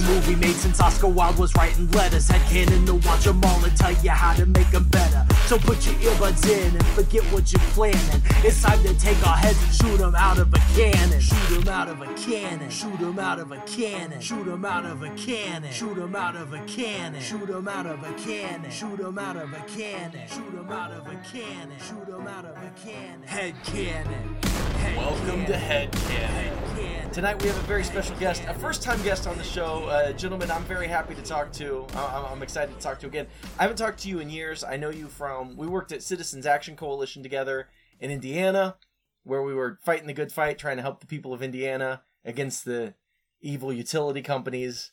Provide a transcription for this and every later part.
movie made since Oscar Wilde was writing letters had canon to watch them all and tell you how to make them better. So put your earbuds in and forget what you're planning. It's time to take our heads and shoot them out of a cannon. Shoot them out of a cannon. Shoot them out of a cannon. Shoot them out of a cannon. Shoot them out of a cannon. Shoot them out of a cannon. Shoot them out of a cannon. Shoot them out of a cannon. Shoot them out of a cannon. Head cannon. Head Welcome to. Head Cannon. Head cannon. Tonight we have a very special guest, a first-time guest on the show, uh, gentleman. I'm very happy to talk to. I- I'm excited to talk to again. I haven't talked to you in years. I know you from Um, we worked at Citizens Action Coalition together in Indiana, where we were fighting the good fight, trying to help the people of Indiana against the evil utility companies.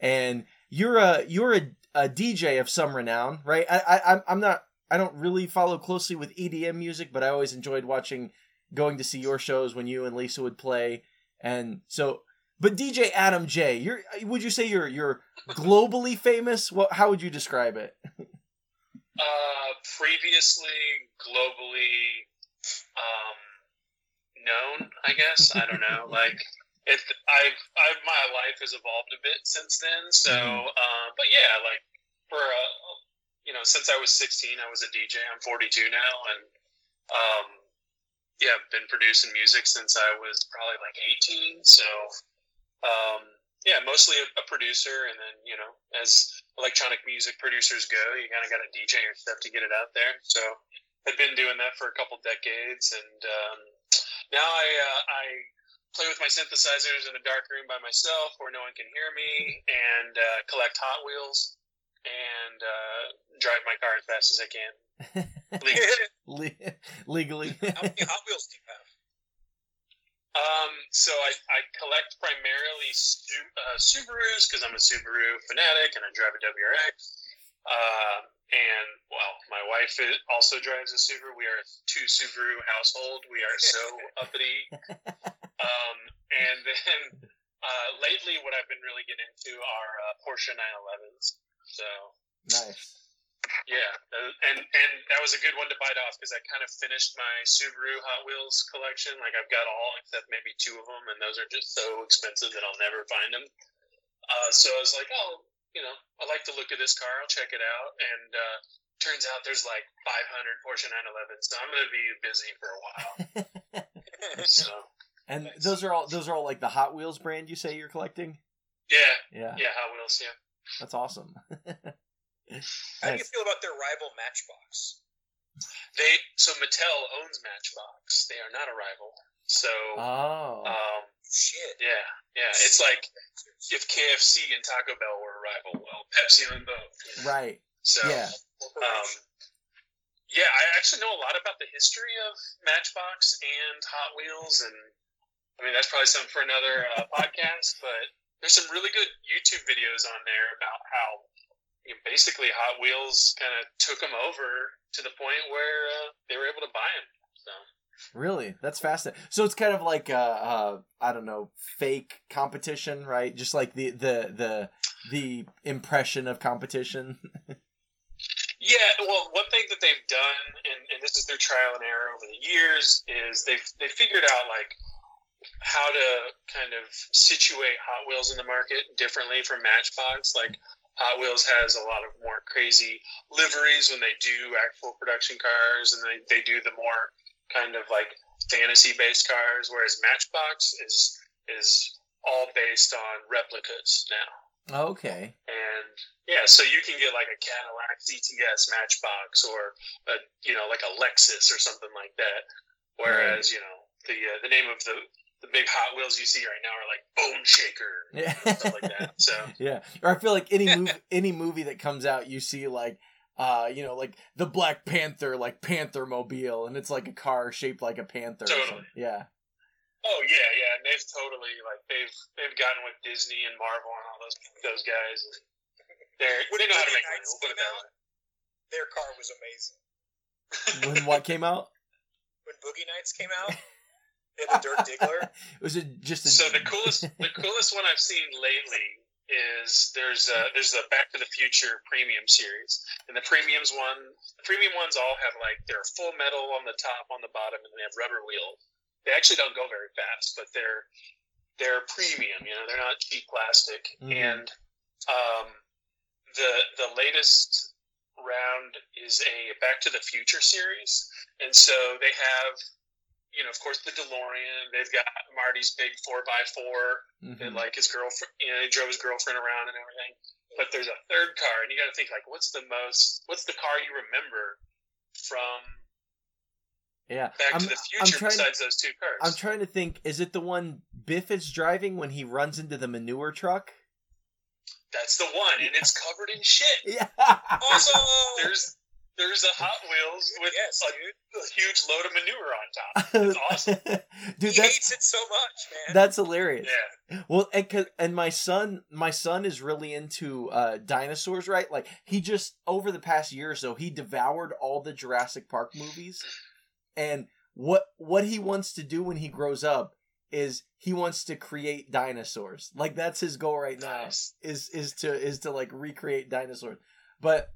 And you're a you're a, a DJ of some renown, right? I, I I'm not. I don't really follow closely with EDM music, but I always enjoyed watching going to see your shows when you and Lisa would play. And so, but DJ Adam Jay, you're would you say you're you're globally famous? What how would you describe it? Uh, previously globally um, known, I guess. I don't know. Like it, I've, I've my life has evolved a bit since then. So, Mhm. uh, but yeah, like for uh, you know, since I was 16, I was a DJ. I'm 42 now, and um, yeah, I've been producing music since I was probably like 18. So, um, yeah, mostly a, a producer, and then you know, as electronic music producers go, you kind of got to DJ your stuff to get it out there. So, I've been doing that for a couple decades, and um, now I uh, I play with my synthesizers in a dark room by myself where no one can hear me, and uh, collect Hot Wheels and uh, drive my car as fast as I can. Legally. Legally. How many Hot Wheels do you have? Um, so I, I collect primarily Su- uh, Subarus because I'm a Subaru fanatic and I drive a WRX. Uh, and well, my wife is, also drives a Subaru. We are a two Subaru household. We are so uppity. Um, and then uh, lately, what I've been really getting into are uh, Porsche 911s. So nice. Yeah, and and that was a good one to bite off because I kind of finished my Subaru Hot Wheels collection. Like I've got all except maybe two of them, and those are just so expensive that I'll never find them. Uh, so I was like, oh, you know, I like the look of this car. I'll check it out. And uh, turns out there's like 500 Porsche 911s, so I'm gonna be busy for a while. so And those are all those are all like the Hot Wheels brand you say you're collecting? yeah, Yeah. yeah, Hot Wheels, yeah. That's awesome. How do you feel about their rival Matchbox? They so Mattel owns Matchbox. They are not a rival. So Oh. um, Shit. yeah, yeah, it's like if KFC and Taco Bell were a rival, well, Pepsi owned both. you know? right. So, Yeah. um, yeah, I actually know a lot about the history of Matchbox and Hot Wheels, and I mean that's probably something for another uh, podcast. But there's some really good YouTube videos on there about how basically Hot Wheels kind of took them over to the point where uh, they were able to buy them. So. Really? That's fascinating. So it's kind of like uh, uh I don't know, fake competition, right? Just like the the the the impression of competition. Yeah, well, one thing that they've done, and, and this is their trial and error over the years, is they've they figured out like how to kind of situate Hot Wheels in the market differently from Matchbox. Like Hot Wheels has a lot of more crazy liveries when they do actual production cars, and they, they do the more kind of like fantasy based cars, whereas Matchbox is is all based on replicas now. Okay. And yeah, so you can get like a Cadillac CTS Matchbox or a you know like a Lexus or something like that. Whereas you know the uh, the name of the the big Hot Wheels you see right now are like Bone Shaker Yeah. stuff like that. So yeah. Or I feel like any movie any movie that comes out, you see like uh, you know, like the Black Panther, like Panther Mobile, and it's like a car shaped like a panther. Totally. Yeah. oh yeah, yeah, and they've totally like they've they've gotten with Disney and Marvel and all those those guys. They're When they know how to make money. Nights We'll put it came out. Their car was amazing. When what came out? When Boogie Nights came out, they had the Dirk Diggler. Was it just a So the coolest the coolest one I've seen lately is there's a, there's a Back to the Future premium series, and the premiums one the premium ones all have like they're full metal on the top, on the bottom, and they have rubber wheels. They actually don't go very fast, but they're they're premium. You know, they're not cheap plastic. Mhm. And um, the the latest round is a Back to the Future series, and so they have. You know, of course, the DeLorean. They've got Marty's big four four Mhm. and like his girlfriend, you know, he drove his girlfriend around and everything. But there's a third car, and you got to think like, what's the most, what's the car you remember from yeah. Back I'm, to the I'm Future besides those two cars? I'm trying to think. Is it the one Biff is driving when he runs into the manure truck? That's the one, and it's covered in shit. Yeah. Awesome. There's there's a Hot Wheels with yes, a, a huge load of manure on top. It's awesome. Dude, he hates it so much, man. that's hilarious. Yeah, Well, and and my son, my son is really into uh, dinosaurs, right? Like he just over the past year or so, he devoured all the Jurassic Park movies, and what what he wants to do when he grows up is he wants to create dinosaurs. Like that's his goal right now nice. is is to is to like recreate dinosaurs. But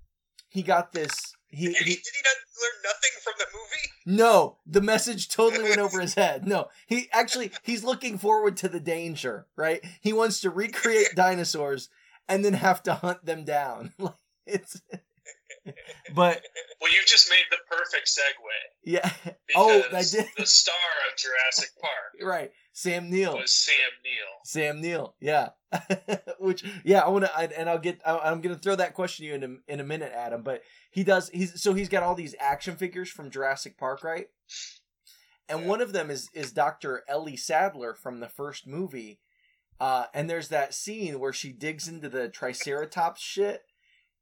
he got this. He, Did he, he did he not learn nothing from the movie? no, the message totally went over his head. No, he actually he's looking forward to the danger, right? He wants to recreate dinosaurs and then have to hunt them down. Like it's But Well, you just made the perfect segue. yeah. Oh, I did. the star of Jurassic Park Right. Sam Neill. was Sam Neill. Sam Neill. Yeah. Which yeah, I want to and I'll get I- I'm going to throw that question to you in a, in a minute, Adam, but he does he's so he's got all these action figures from Jurassic Park, right? And Yeah. one of them is is Dr. Ellie Sattler from the first movie. Uh, and there's that scene where she digs into the Triceratops shit,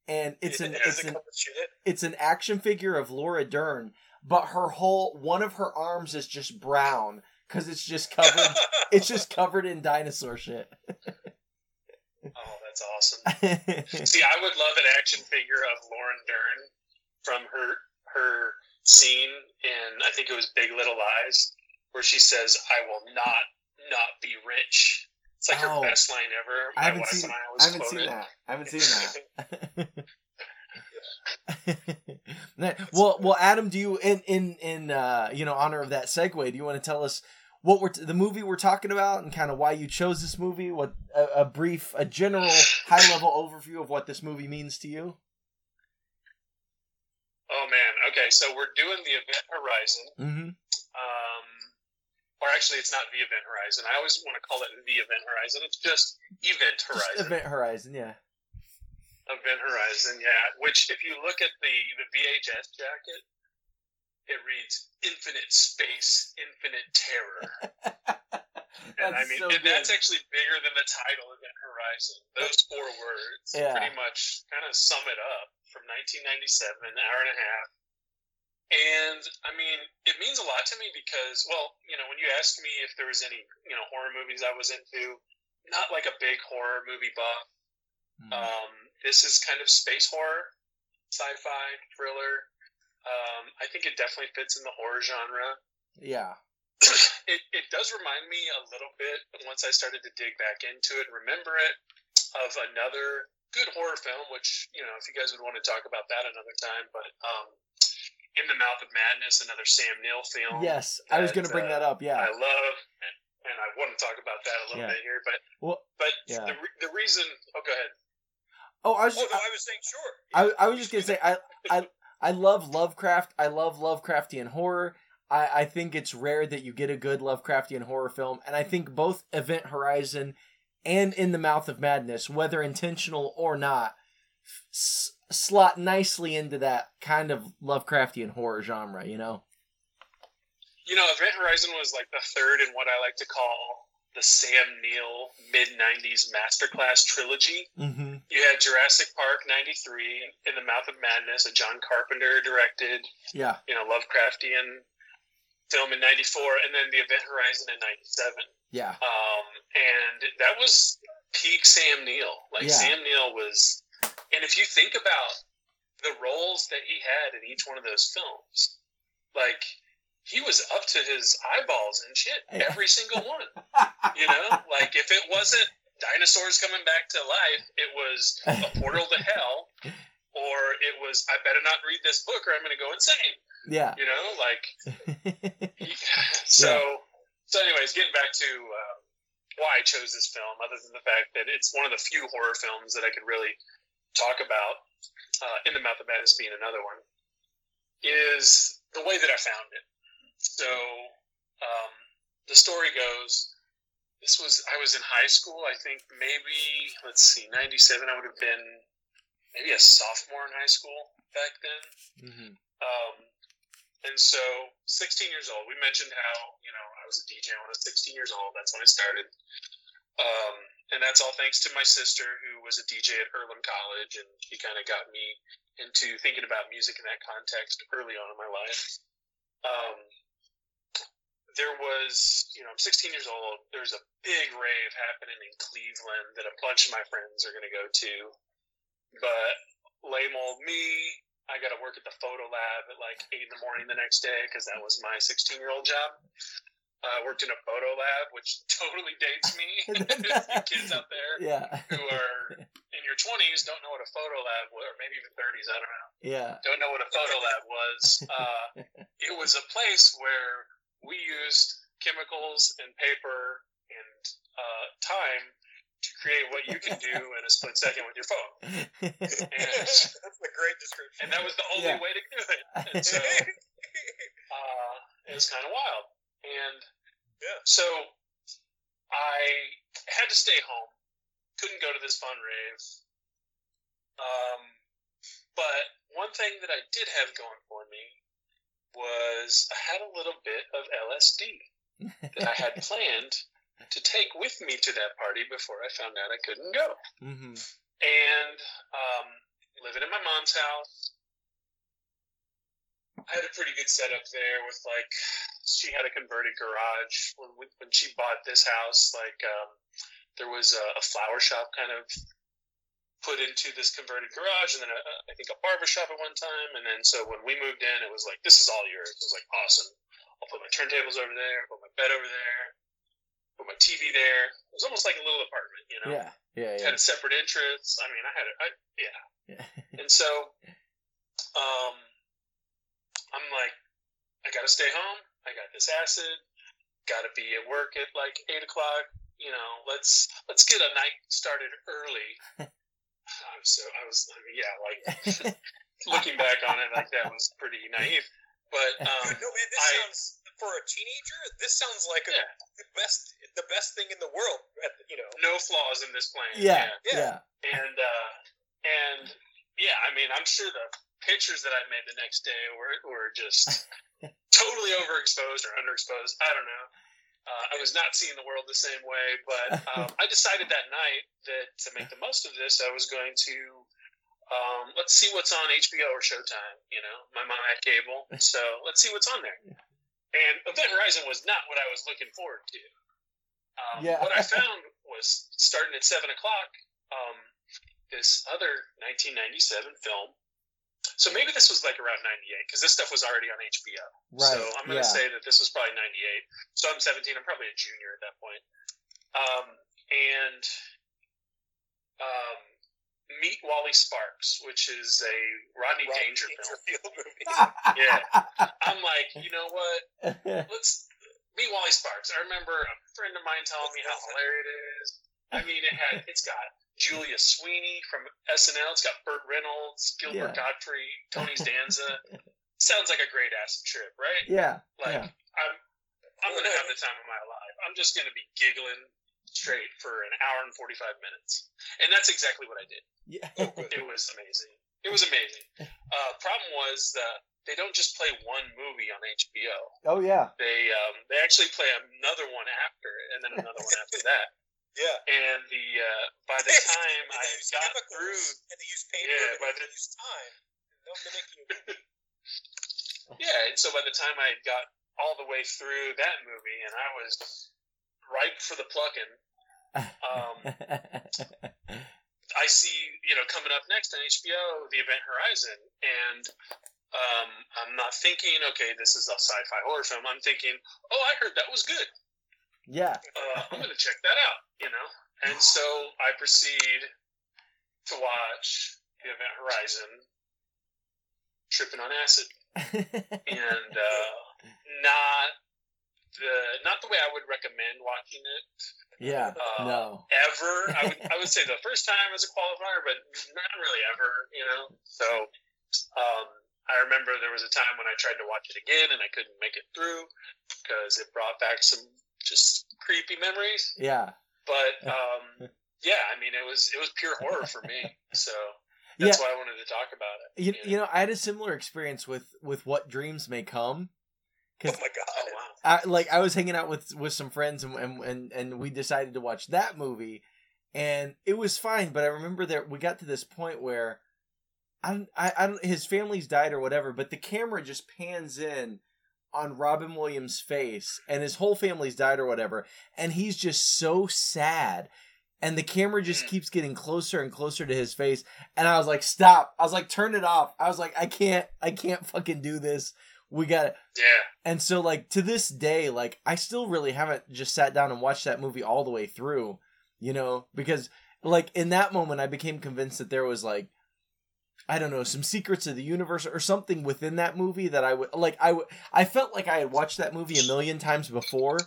and it's an It it's an shit. it's an action figure of Laura Dern, but her whole one of her arms is just brown because it's just covered it's just covered in dinosaur shit. Oh, that's awesome. See, I would love an action figure of Lauren Dern from her her scene in I think it was Big Little Lies, where she says, "I will not not be rich." It's like Oh. her best line ever. I haven't seen I I haven't seen that. I haven't seen that. well, well, Adam, do you in in in uh, you know honor of that segue? Do you want to tell us what we're t- the movie we're talking about and kind of why you chose this movie? What a, a brief, a general, high level overview of what this movie means to you? Oh man. Okay, so we're doing the Event Horizon. Mm-hmm. Um, or actually, it's not the Event Horizon. I always want to call it the Event Horizon. It's just Event Horizon. Event Horizon, yeah. Event Horizon, yeah. Which, if you look at the the VHS jacket, it reads "Infinite Space, Infinite Terror," and I mean so and that's actually bigger than the title Event Horizon. Those four words Yeah. pretty much kind of sum it up. From 1997, an hour and a half. And I mean, it means a lot to me because, well, you know, when you asked me if there was any, you know, horror movies I was into, not like a big horror movie buff. Mm. Um, this is kind of space horror, sci-fi, thriller. Um, I think it definitely fits in the horror genre. yeah. It, it does remind me a little bit, once I started to dig back into it, remember it, of another good horror film, which, you know, if you guys would want to talk about that another time, but um, In the Mouth of Madness, another Sam Neill film. Yes, I was going to bring uh, that up. Yeah. I love, and, and I want to talk about that a little Yeah. bit here, but Well, but Yeah. the, re- the reason, oh, go ahead. oh, I was Oh, just, no, I was saying sure. I, I was just gonna say I I I love Lovecraft. I love Lovecraftian horror. I, I think it's rare that you get a good Lovecraftian horror film, and I think both Event Horizon and In the Mouth of Madness, whether intentional or not, slot nicely into that kind of Lovecraftian horror genre. You know? You know, Event Horizon was like the third in what I like to call the Sam Neill mid '90s masterclass trilogy. Mm-hmm. You had Jurassic Park '93, In the Mouth of Madness, a John Carpenter directed, Yeah. you know, Lovecraftian film in '94, and then the Event Horizon in '97. Yeah. Um, and that was peak Sam Neill. Like Yeah. Sam Neill was, and if you think about the roles that he had in each one of those films, like he was up to his eyeballs and shit Yeah. every single one. You know, like if it wasn't dinosaurs coming back to life, it was a portal to hell, or it was I better not read this book or I'm going to go insane. yeah. You know, like so so anyways getting back to um, why i chose this film other than the fact that it's one of the few horror films that i could really talk about uh, in the mouth of madness being another one is the way that i found it so um, the story goes this was i was in high school i think maybe let's see 97 i would have been maybe a sophomore in high school back then hmm um, and so, 16 years old. We mentioned how you know I was a DJ when I was 16 years old. That's when I started. Um, and that's all thanks to my sister, who was a DJ at Earlham College, and she kind of got me into thinking about music in that context early on in my life. Um, there was, you know, I'm 16 years old. There's a big rave happening in Cleveland that a bunch of my friends are going to go to. But lame old me, I got to work at the photo lab at like 8 in the morning the next day because that was my 16 year old job. I uh, worked in a photo lab, which totally dates me. You kids out there Yeah. who are in your 20s don't know what a photo lab was, or maybe even 30s, I don't know Yeah. don't know what a photo lab was. Uh, it was a place where we used chemicals and paper and uh, time to create what you can do in a split second with your phone. And, That's a great description. and that was the only Yeah. way to do it. And so uh, it was kind of wild. And Yeah. so I had to stay home. Couldn't go to this fun rave. Um, but one thing that I did have going for me was I had a little bit of LSD that I had planned to take with me to that party before I found out I couldn't go. hmm And um, living in my mom's house, I had a pretty good setup there with like she had a converted garage when when she bought this house. Like um, there was a, a flower shop kind of put into this converted garage, and then a, I think a barber shop at one time. And then so when we moved in, it was like this is all yours. It was like awesome. I'll put my turntables over there, put my bed over there, put my TV there. It was almost like a little apartment, you know Yeah. Yeah. had Yeah. a separate entrance. I mean, I had a, I, yeah. Yeah. And so, um, I'm like, I gotta stay home. I got this acid. Got to be at work at like eight o'clock. You know, let's let's get a night started early. I was so I was I mean, yeah, like looking back on it, like that was pretty naive. But um, no man, this I- sounds for a teenager. This sounds like a, Yeah. the best, the best thing in the world. You know, no flaws in this plan. yeah. Yeah. Yeah. and uh, and yeah, I mean, I'm sure the pictures that I made the next day were were just totally overexposed or underexposed. I don't know. Uh, I was not seeing the world the same way, but um, I decided that night that to make the most of this, I was going to um, let's see what's on HBO or Showtime. You know, my mom had cable, so let's see what's on there. And Event Horizon was not what I was looking forward to. Um, Yeah. What I found was starting at seven o'clock. Um, this other 1997 film. So maybe this was like around 98 because this stuff was already on HBO. Right. So I'm going to yeah. say that this was probably 98. So I'm 17. I'm probably a junior at that point. Um, and um, Meet Wally Sparks, which is a Rodney Rodney Dangerfield. Dangerfield movie. Yeah. I'm like, you know what? Let's meet Wally Sparks. I remember a friend of mine telling me how hilarious it is. I mean, it had it's got Julia Sweeney from SNL. It's got Burt Reynolds, Gilbert Yeah. Gottfried, Tony Danza. sounds like a great ass trip, right? Yeah. Like yeah. I'm I'm gonna have the time of my life. I'm just gonna be giggling straight for an hour and forty five minutes, and that's exactly what I did. Yeah. It was amazing. It was amazing. Uh, problem was that they don't just play one movie on HBO. oh yeah. They um, they actually play another one after it, and then another one after that. Yeah. And the uh, by the Yes, time and I they use got chemicals, through, and they use paper, Yeah, and but they it- use time. Yeah, and so by the time I got all the way through that movie, and I was ripe for the plucking, um, I see, you know, coming up next on HBO, The Event Horizon, and um, I'm not thinking, okay, this is a sci-fi horror film. I'm thinking, oh, I heard that was good. yeah. Uh, I'm going to check that out, you know. And so I proceed to watch The Event Horizon, tripping on acid, and uh, not the not the way I would recommend watching it yeah. Uh, No. ever. I would I would say the first time as a qualifier, but not really ever, you know. So um, I remember there was a time when I tried to watch it again and I couldn't make it through because it brought back some just creepy memories. Yeah. But um, yeah, I mean it was it was pure horror for me. So Yeah. that's why I wanted to talk about it. You, you know, I had a similar experience with with what dreams may come. Oh Because my god. Oh wow. I, like I was hanging out with with some friends and, and and and we decided to watch that movie, and it was fine. But I remember that we got to this point where I don't, I, I don't, his family's died or whatever, but the camera just pans in on Robin Williams' face, and his whole family's died or whatever, and he's just so sad. And the camera just Mm. keeps getting closer and closer to his face, and I was like, "Stop!" I was like, "Turn it off!" I was like, "I can't, I can't fucking do this. We got to Yeah. and so like to this day, like I still really haven't just sat down and watched that movie all the way through, you know, because like in that moment I became convinced that there was like I don't know, some secrets of the universe or something within that movie that I would like I would I felt like I had watched that movie a million times before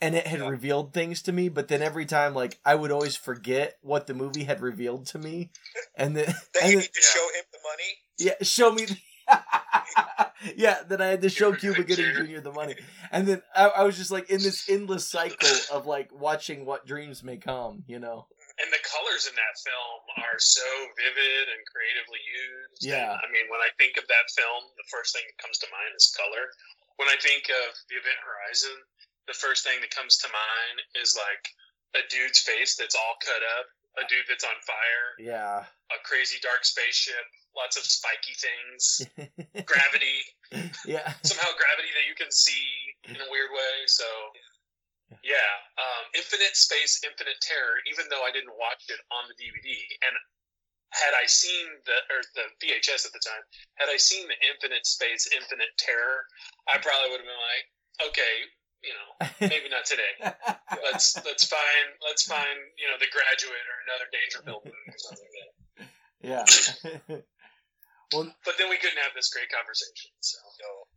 and it had Yeah. revealed things to me, but then every time like I would always forget what the movie had revealed to me and then Then and you then, need to Yeah. show him the money. yeah, show me. yeah, then I had to show Cuba Gooding Jr. the money, and then I, I was just like in this endless cycle of like watching what dreams may come. You know? And the colors in that film are so vivid and creatively used. Yeah. And, I mean, when I think of that film, the first thing that comes to mind is color. When I think of the Event Horizon, the first thing that comes to mind is like a dude's face that's all cut up, a dude that's on fire, Yeah. a crazy dark spaceship, lots of spiky things, gravity, yeah. somehow gravity that you can see in a weird way. So, yeah, um, Infinite Space, Infinite Terror. Even though I didn't watch it on the DVD, and had I seen the or the VHS at the time, had I seen the Infinite Space, Infinite Terror, I probably would have been like, okay, you know, maybe not today. Let's let's find let's find you know the Graduate or another Dangerfield movie or something like that. yeah. well, But then we couldn't have this great conversation. So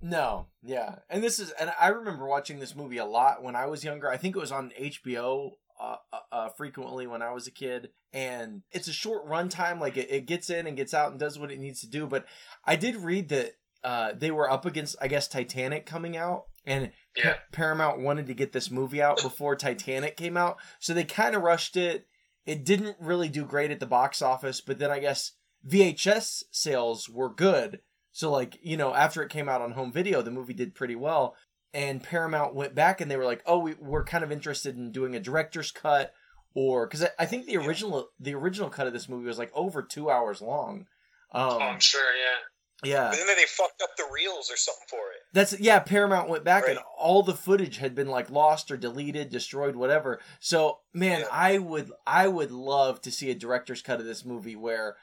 No. no. Yeah, and this is, and I remember watching this movie a lot when I was younger. I think it was on HBO. Uh, uh, uh, frequently when I was a kid, and it's a short runtime. Like it, it gets in and gets out and does what it needs to do. But I did read that uh, they were up against, I guess, Titanic coming out, and yeah, Pa- Paramount wanted to get this movie out before Titanic came out, so they kind of rushed it. It didn't really do great at the box office, but then I guess VHS sales were good. So like, you know, after it came out on home video, the movie did pretty well. And Paramount went back and they were like, "Oh, we, we're kind of interested in doing a director's cut or cuz I, I think the original the original cut of this movie was like over 2 hours long." Um oh, I'm sure. Yeah, yeah. But then they fucked up the reels or something for it. That's yeah. Paramount went back and all the footage had been like lost or deleted, destroyed, whatever. So man, Yeah. I would I would love to see a director's cut of this movie where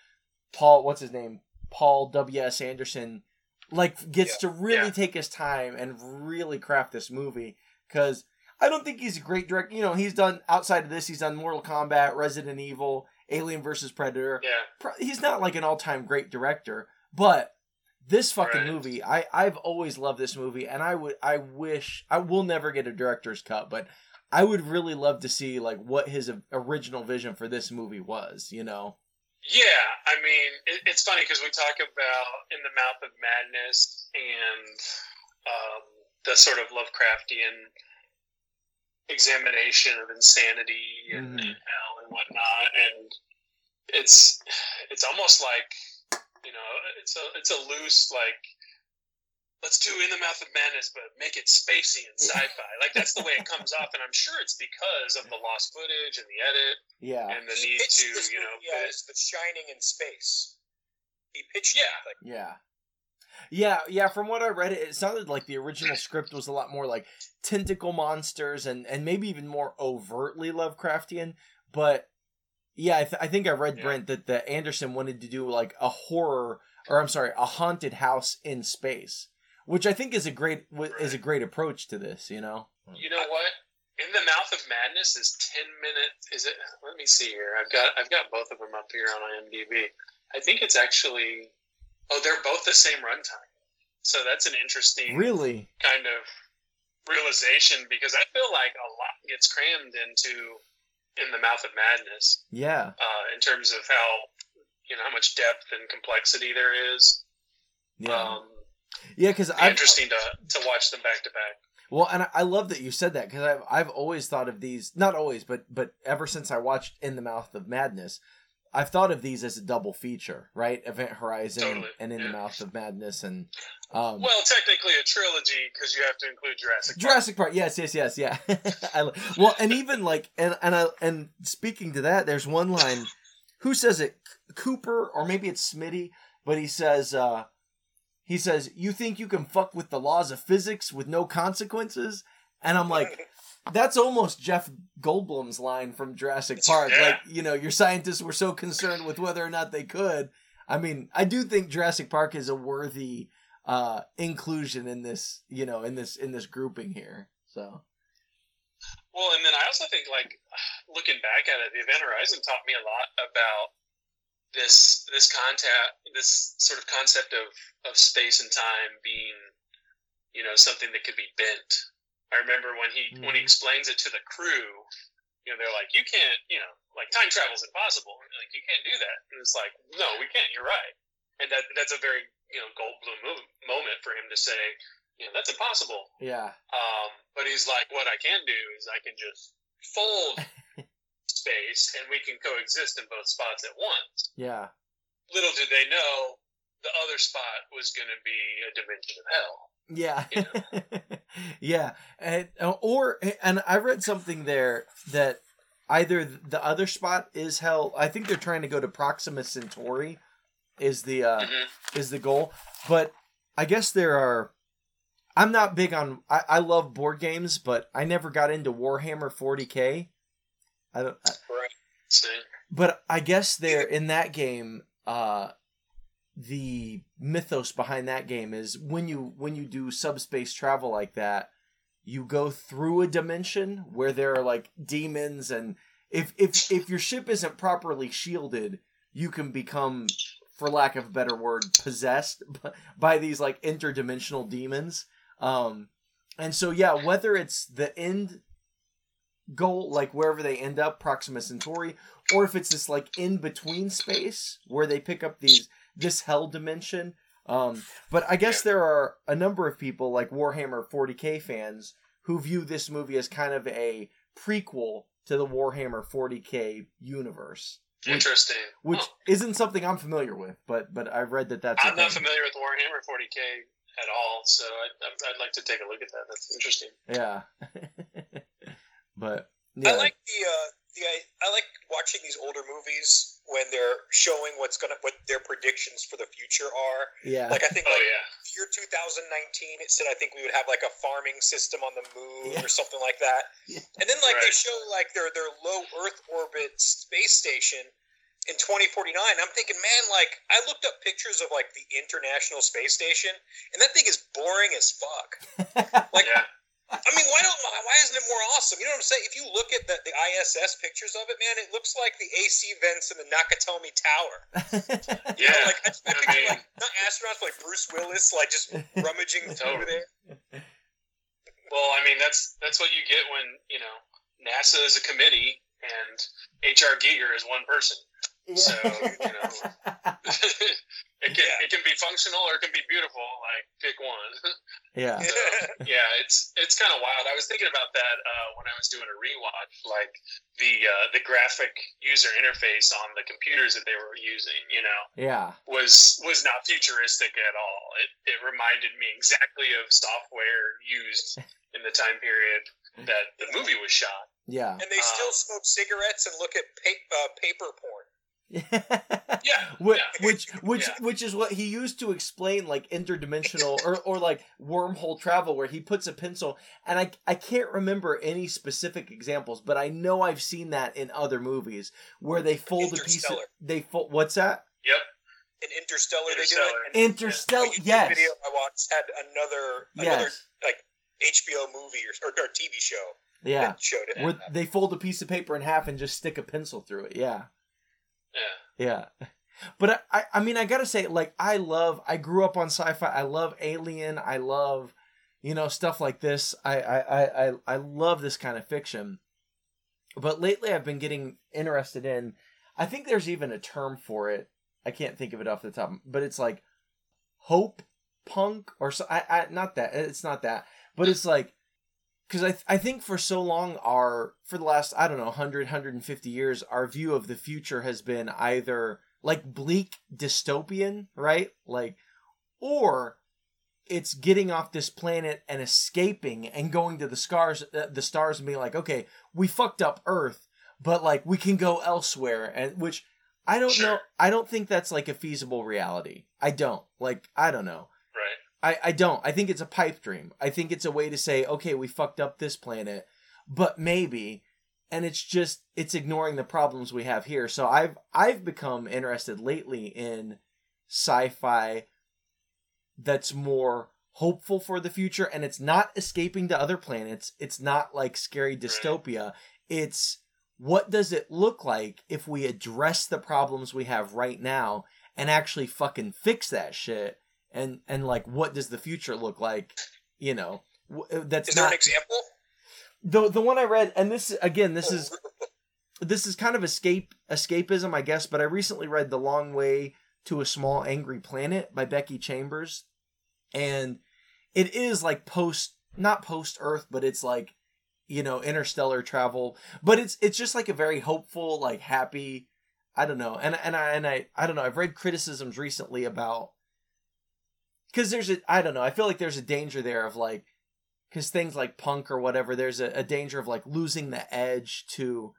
Paul, what's his name, Paul W S Anderson, like gets to really Yeah. take his time and really craft this movie because I don't think he's a great director. You know, he's done outside of this, he's done Mortal Kombat, Resident Evil, Alien versus Predator yeah. he's not like an all-time great director, but this fucking Right. movie, I I've always loved this movie, and I would I wish I will never get a director's cut, but I would really love to see like what his original vision for this movie was. You know? Yeah, I mean, it, it's funny because we talk about in the mouth of madness and um, the sort of Lovecraftian examination of insanity and, Mhm. and hell and whatnot, and it's it's almost like you know it's a it's a loose like let's do in the mouth of madness but make it spacey and sci-fi like that's the way it comes off and i'm sure it's because of the lost footage and the edit Yeah. and the he need to this you know movie as The Shining in space. He pitched Yeah. it like Yeah. Yeah, yeah, from what I read it, it sounded like the original script was a lot more like tentacle monsters and and maybe even more overtly Lovecraftian, but yeah, I, th- I think I read Yeah. Brent that the Anderson wanted to do like a horror or I'm sorry, a haunted house in space, which I think is a great is a great approach to this, you know. You know what? In the Mouth of Madness is ten minutes. Is it? Let me see here. I've got I've got both of them up here on IMDb. I think it's actually. Oh, they're both the same runtime. So that's an interesting Really? kind of realization because I feel like a lot gets crammed into in the Mouth of Madness Yeah. uh, in terms of how you know how much depth and complexity there is. Yeah. Um, yeah, cuz be interesting to to watch them back to back. Well, and I- I love that you said that because I've I've always thought of these not always, but but ever since I watched In the Mouth of Madness, I've thought of these as a double feature, right? Event Horizon Totally, and In the. Mouth of Madness, and um, Well, technically a trilogy because you have to include Jurassic. Park. Jurassic Park. Yes, yes, yes, yeah. I, well, and even like and and I, and speaking to that, there's one line. Who says it? Cooper or maybe it's Smitty, but he says. uh he says, "You think you can fuck with the laws of physics with no consequences?" And I'm like, that's almost Jeff Goldblum's line from Jurassic Park. Yeah. Like, you know, your scientists were so concerned with whether or not they could. I mean, I do think Jurassic Park is a worthy uh inclusion in this, you know, in this in this grouping here. So, Well, and then I also think, like, looking back at it, the Event Horizon taught me a lot about this this contact, this sort of concept of of space and time being, you know, something that could be bent. I remember when he when he Mhm. explains it to the crew, you know, they're like, "You can't, you know, like time travel's impossible. Like, you can't do that." And it's like, "No, we can't. You're right." And that that's a very you know Goldblum mo- moment for him to say, "You know, that's impossible." yeah. Um, but he's like, what I can do is I can just fold space and we can coexist in both spots at once. Yeah. Little did they know the other spot was going to be a dimension of hell. Yeah. yeah. And or and I read something there that either the other spot is hell. I think they're trying to go to Proxima Centauri is the uh Mhm. is the goal. But I guess there are I'm not big on I, I love board games, but I never got into Warhammer 40K. I don't I, right. So, but I guess there in that game, uh, the mythos behind that game is when you when you do subspace travel like that, you go through a dimension where there are like demons, and if if if your ship isn't properly shielded, you can become, for lack of a better word, possessed by these like interdimensional demons. Um, and so yeah, whether it's the end goal, like wherever they end up, Proxima Centauri, or if it's this like in between space where they pick up these this hell dimension. Um, but I guess there are a number of people like Warhammer 40k fans who view this movie as kind of a prequel to the Warhammer 40k universe, interesting. which Huh. isn't something I'm familiar with. But but I've read that that's. I'm not thing. familiar with Warhammer 40k at all, so I'd, I'd like to take a look at that. That's interesting. Yeah. but yeah. I like the uh, the I, I like watching these older movies when they're showing what's gonna what their predictions for the future are. yeah. Like I think Oh like yeah, year 2019, it said I think we would have like a farming system on the moon Yeah. or something like that. Yeah. And then like they show like their their low Earth orbit space station in 2049. I'm thinking, man, like I looked up pictures of like the International Space Station, and that thing is boring as fuck. Like yeah. I mean, why don't why isn't it more awesome? You know what I'm saying? If you look at the, the ISS pictures of it, man, it looks like the AC vents in the Nakatomi Tower. You Yeah. know, like I, I I picture mean- like not astronauts, but like Bruce Willis, like just rummaging through Totally. there. Well, I mean that's that's what you get when you know NASA is a committee and H.R. Giger is one person. Yeah. So you know, it can it can be functional or it can be beautiful. Like pick one. Yeah. Yeah, it's it's kind of wild. I was thinking about that uh, when I was doing a rewatch, like the uh, the graphic user interface on the computers that they were using. You know, Yeah. was was not futuristic at all. It it reminded me exactly of software used in the time period that the movie was shot. Yeah. and they still Um, smoke cigarettes and look at pa- uh, paper porn. Yeah, which, yeah. which which Yeah. which is what he used to explain like interdimensional or, or like wormhole travel where he puts a pencil and I I can't remember any specific examples but I know I've seen that in other movies where they fold a piece of Interstellar. they fold what's that Yep. In Interstellar, they do Interstellar. it. And Interstellar a yes video I watched had another another like HBO movie or, or, or TV show yeah that showed it. where they fold a piece of paper in half and just stick a pencil through it yeah Yeah. Yeah. But I, I, mean, I gotta say, like, I love, I grew up on sci-fi. I love Alien. I love, you know, stuff like this. I, I, I, I, I love this kind of fiction. But lately I've been getting interested in, I think there's even a term for it. I can't think of it off the top, but it's like hope punk or so. I, I, not that, it's not that, but it's like, because I, th- I think for so long our for the last i don't know 100 150 years our view of the future has been either like bleak dystopian right? Like or it's getting off this planet and escaping and going to the stars uh, the stars and being like okay we fucked up earth but like we can go elsewhere and which i don't know i don't think that's like a feasible reality. I don't. Like i don't know. I, I don't. I think it's a pipe dream. I think it's a way to say, okay, we fucked up this planet, but maybe, and it's just it's ignoring the problems we have here. So I've I've become interested lately in sci-fi that's more hopeful for the future, and it's not escaping to other planets. It's not like scary dystopia. It's what does it look like if we address the problems we have right now and actually fucking fix that shit and and like what does the future look like you know uh, that's Is there not an example? the the one i read and this again this is this is kind of escape escapism i guess but i recently read the long way to a small angry planet by becky chambers and it is like post not post earth but it's like you know interstellar travel but it's it's just like a very hopeful like happy i don't know and and i and i i don't know i've read criticisms recently about because there's a i don't know i feel like there's a danger there of like because things like punk or whatever there's a, a danger of like losing the edge to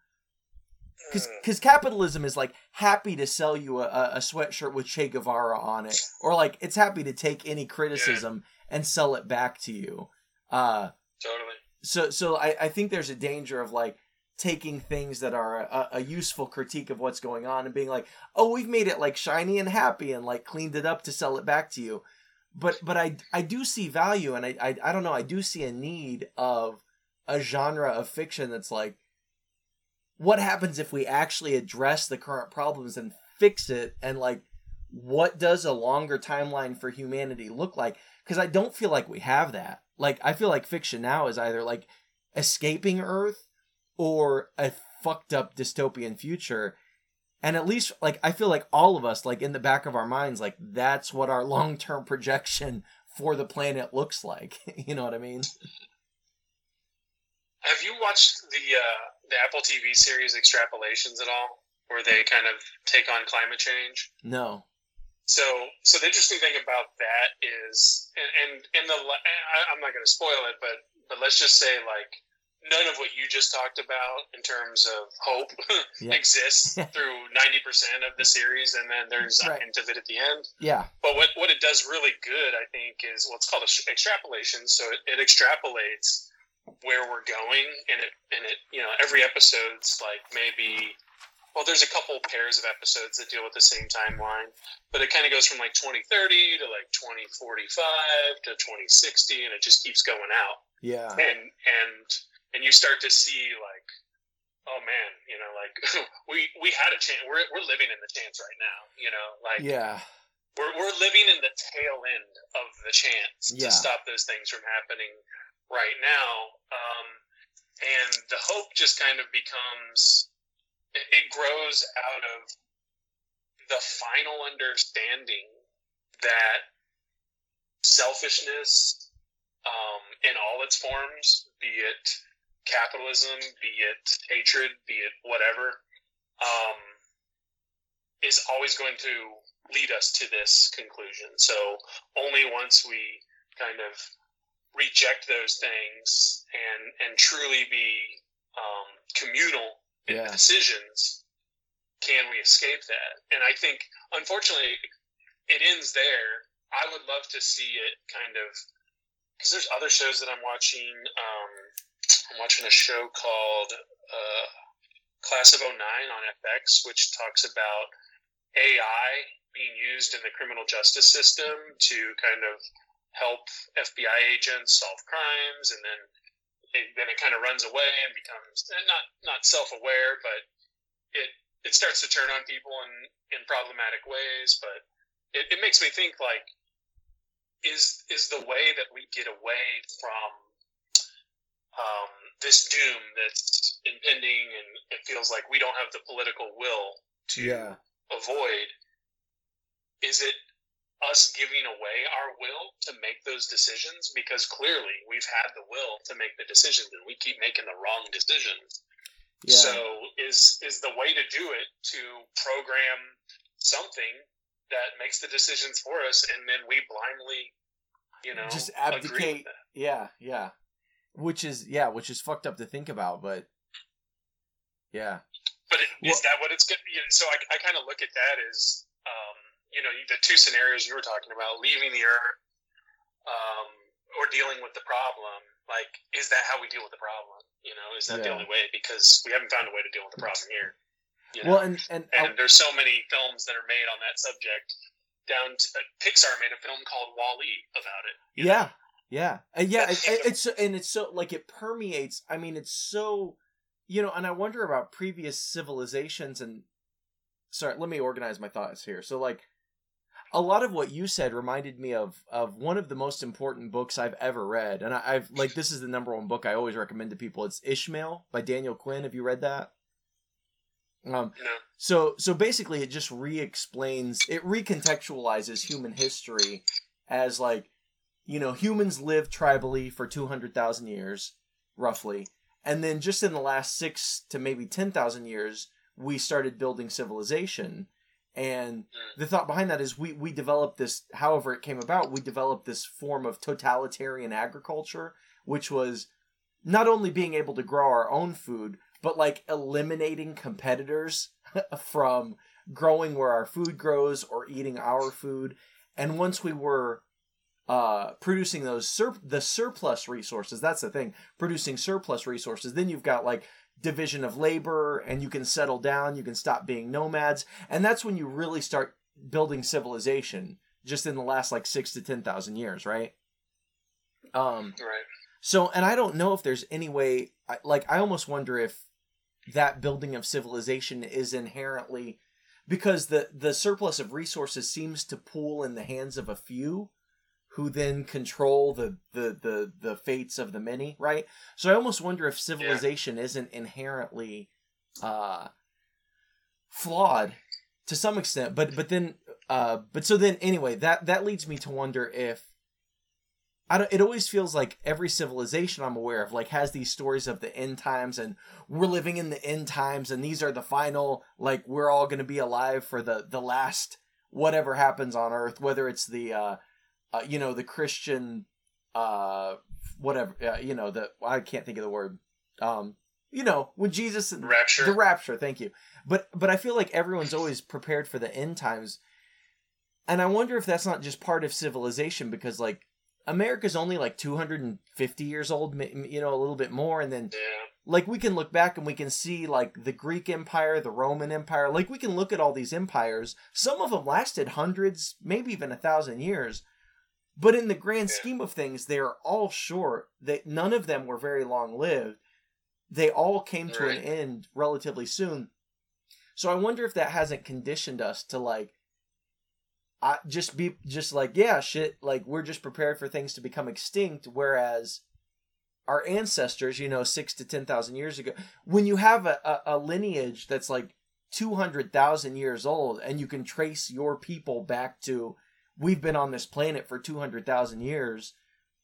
Hmm. because capitalism is like happy to sell you a, a sweatshirt with Che Guevara on it, or like it's happy to take any criticism and sell it back to you. Uh, Totally. so so I, I think there's a danger of like taking things that are a, a useful critique of what's going on and being like, oh, we've made it like shiny and happy and like cleaned it up to sell it back to you. But but I I do see value and I I, I don't know I do see a need of a genre of fiction that's like what happens if we actually address the current problems and fix it? And like what does a longer timeline for humanity look like? Because i don't feel like we have that. Like i feel like fiction now is either like escaping earth or a fucked up dystopian future and at least like i feel like all of us like in the back of our minds like that's what our long-term projection for the planet looks like. You know what i mean? Have you watched the uh, the Apple TV series Extrapolations at all, where they kind of take on climate change? no. So, so the interesting thing about that is, and and, and the I, I'm not going to spoil it, but but let's just say like none of what you just talked about in terms of hope Yeah. exists through 90% of the series, and then there's a Right. hint of it at the end. yeah But what, what it does really good, I think, is what's called ex- extrapolation. So it, it extrapolates where we're going, and it and it you know every episode's like maybe well, there's a couple pairs of episodes that deal with the same timeline, but it kind of goes from like 2030 to like 2045 to 2060, and it just keeps going out yeah and and and you start to see like oh man you know like we we had a chance we're, we're living in the chance right now you know like yeah we're, we're living in the tail end of the chance Yeah. to stop those things from happening right now um, and the hope just kind of becomes it, it grows out of the final understanding that selfishness um, in all its forms, be it capitalism, be it hatred, be it whatever, um, is always going to lead us to this conclusion. So only once we kind of reject those things and and truly be um, communal in Yeah. decisions can we escape that. And I think, unfortunately, it ends there. I would love to see it kind of because there's other shows that I'm watching. Um, I'm watching a show called uh, Class of 09 on FX, which talks about AI being used in the criminal justice system to kind of help FBI agents solve crimes, and then it, then it kind of runs away and becomes eh, not not self aware, but it it starts to turn on people in in problematic ways. But it, it makes me think like is is the way that we get away from um, this doom that's impending, and it feels like we don't have the political will to Yeah. avoid. Is it us giving away our will to make those decisions? Because clearly we've had the will to make the decisions, and we keep making the wrong decisions. Yeah. So is is the way to do it to program something that makes the decisions for us, and then we blindly, you know, Just agree with abdicate. that? Yeah, yeah. Which is yeah, which is fucked up to think about, but yeah. But it, Well- is that what it's going? You know, so I, I kind of look at that as, um, you know, the two scenarios you were talking about, leaving the earth, um, or dealing with the problem. Like, is that how we deal with the problem? You know, is that the only way? Because we haven't found a way to deal with the problem here. You know? Well, and and and there's so many films that are made on that subject. Down to uh, Pixar made a film called Wall-E about it. Yeah, know? Yeah, yeah, and yeah. It, it- it's so, and it's so like it permeates. I mean, it's so you know, and I wonder about previous civilizations and. Sorry, let me organize my thoughts here. So, like, a lot of what you said reminded me of of one of the most important books I've ever read, and I, I've like this is the number one book I always recommend to people. It's Ishmael by Daniel Quinn. Have you read that? Um, You so so basically, it just re-explains, it recontextualizes human history as like, you know, humans lived tribally for two hundred thousand years, roughly, and then just in the last six to maybe ten thousand years, we started building civilization. And the thought behind that is we we developed this. However, it came about, we developed this form of totalitarian agriculture, which was not only being able to grow our own food, but like eliminating competitors from growing where our food grows or eating our food. And once we were uh, producing those sur- the surplus resources, that's the thing, producing surplus resources, then you've got like division of labor and you can settle down, you can stop being nomads. And that's when you really start building civilization just in the last like six to 10,000 years, right? Um, right? so, and I don't know if there's any way, like, I almost wonder if that building of civilization is inherently because the the surplus of resources seems to pool in the hands of a few who then control the the the, the fates of the many right? So i almost wonder if civilization isn't inherently uh flawed to some extent but but then uh but so then anyway that that leads me to wonder if I don't, it always feels like every civilization I'm aware of like has these stories of the end times and we're living in the end times and these are the final like we're all going to be alive for the the last whatever happens on earth whether it's the uh, uh you know the Christian uh whatever uh, you know the I can't think of the word um you know when Jesus Rapture. the rapture thank you but but I feel like everyone's always prepared for the end times and I wonder if that's not just part of civilization because like America's only like 250 years old, you know, a little bit more. And then, yeah. like, we can look back and we can see, like, the Greek Empire, the Roman Empire. Like, we can look at all these empires. Some of them lasted hundreds, maybe even a thousand years. But in the grand Yeah. scheme of things, they are all short. That none of them were very long lived. They all came to an end relatively soon. So I wonder if that hasn't conditioned us to, like, I just be just like yeah shit like we're just prepared for things to become extinct whereas our ancestors you know six to ten thousand years ago when you have a, a, a lineage that's like 200,000 years old and you can trace your people back to we've been on this planet for 200,000 years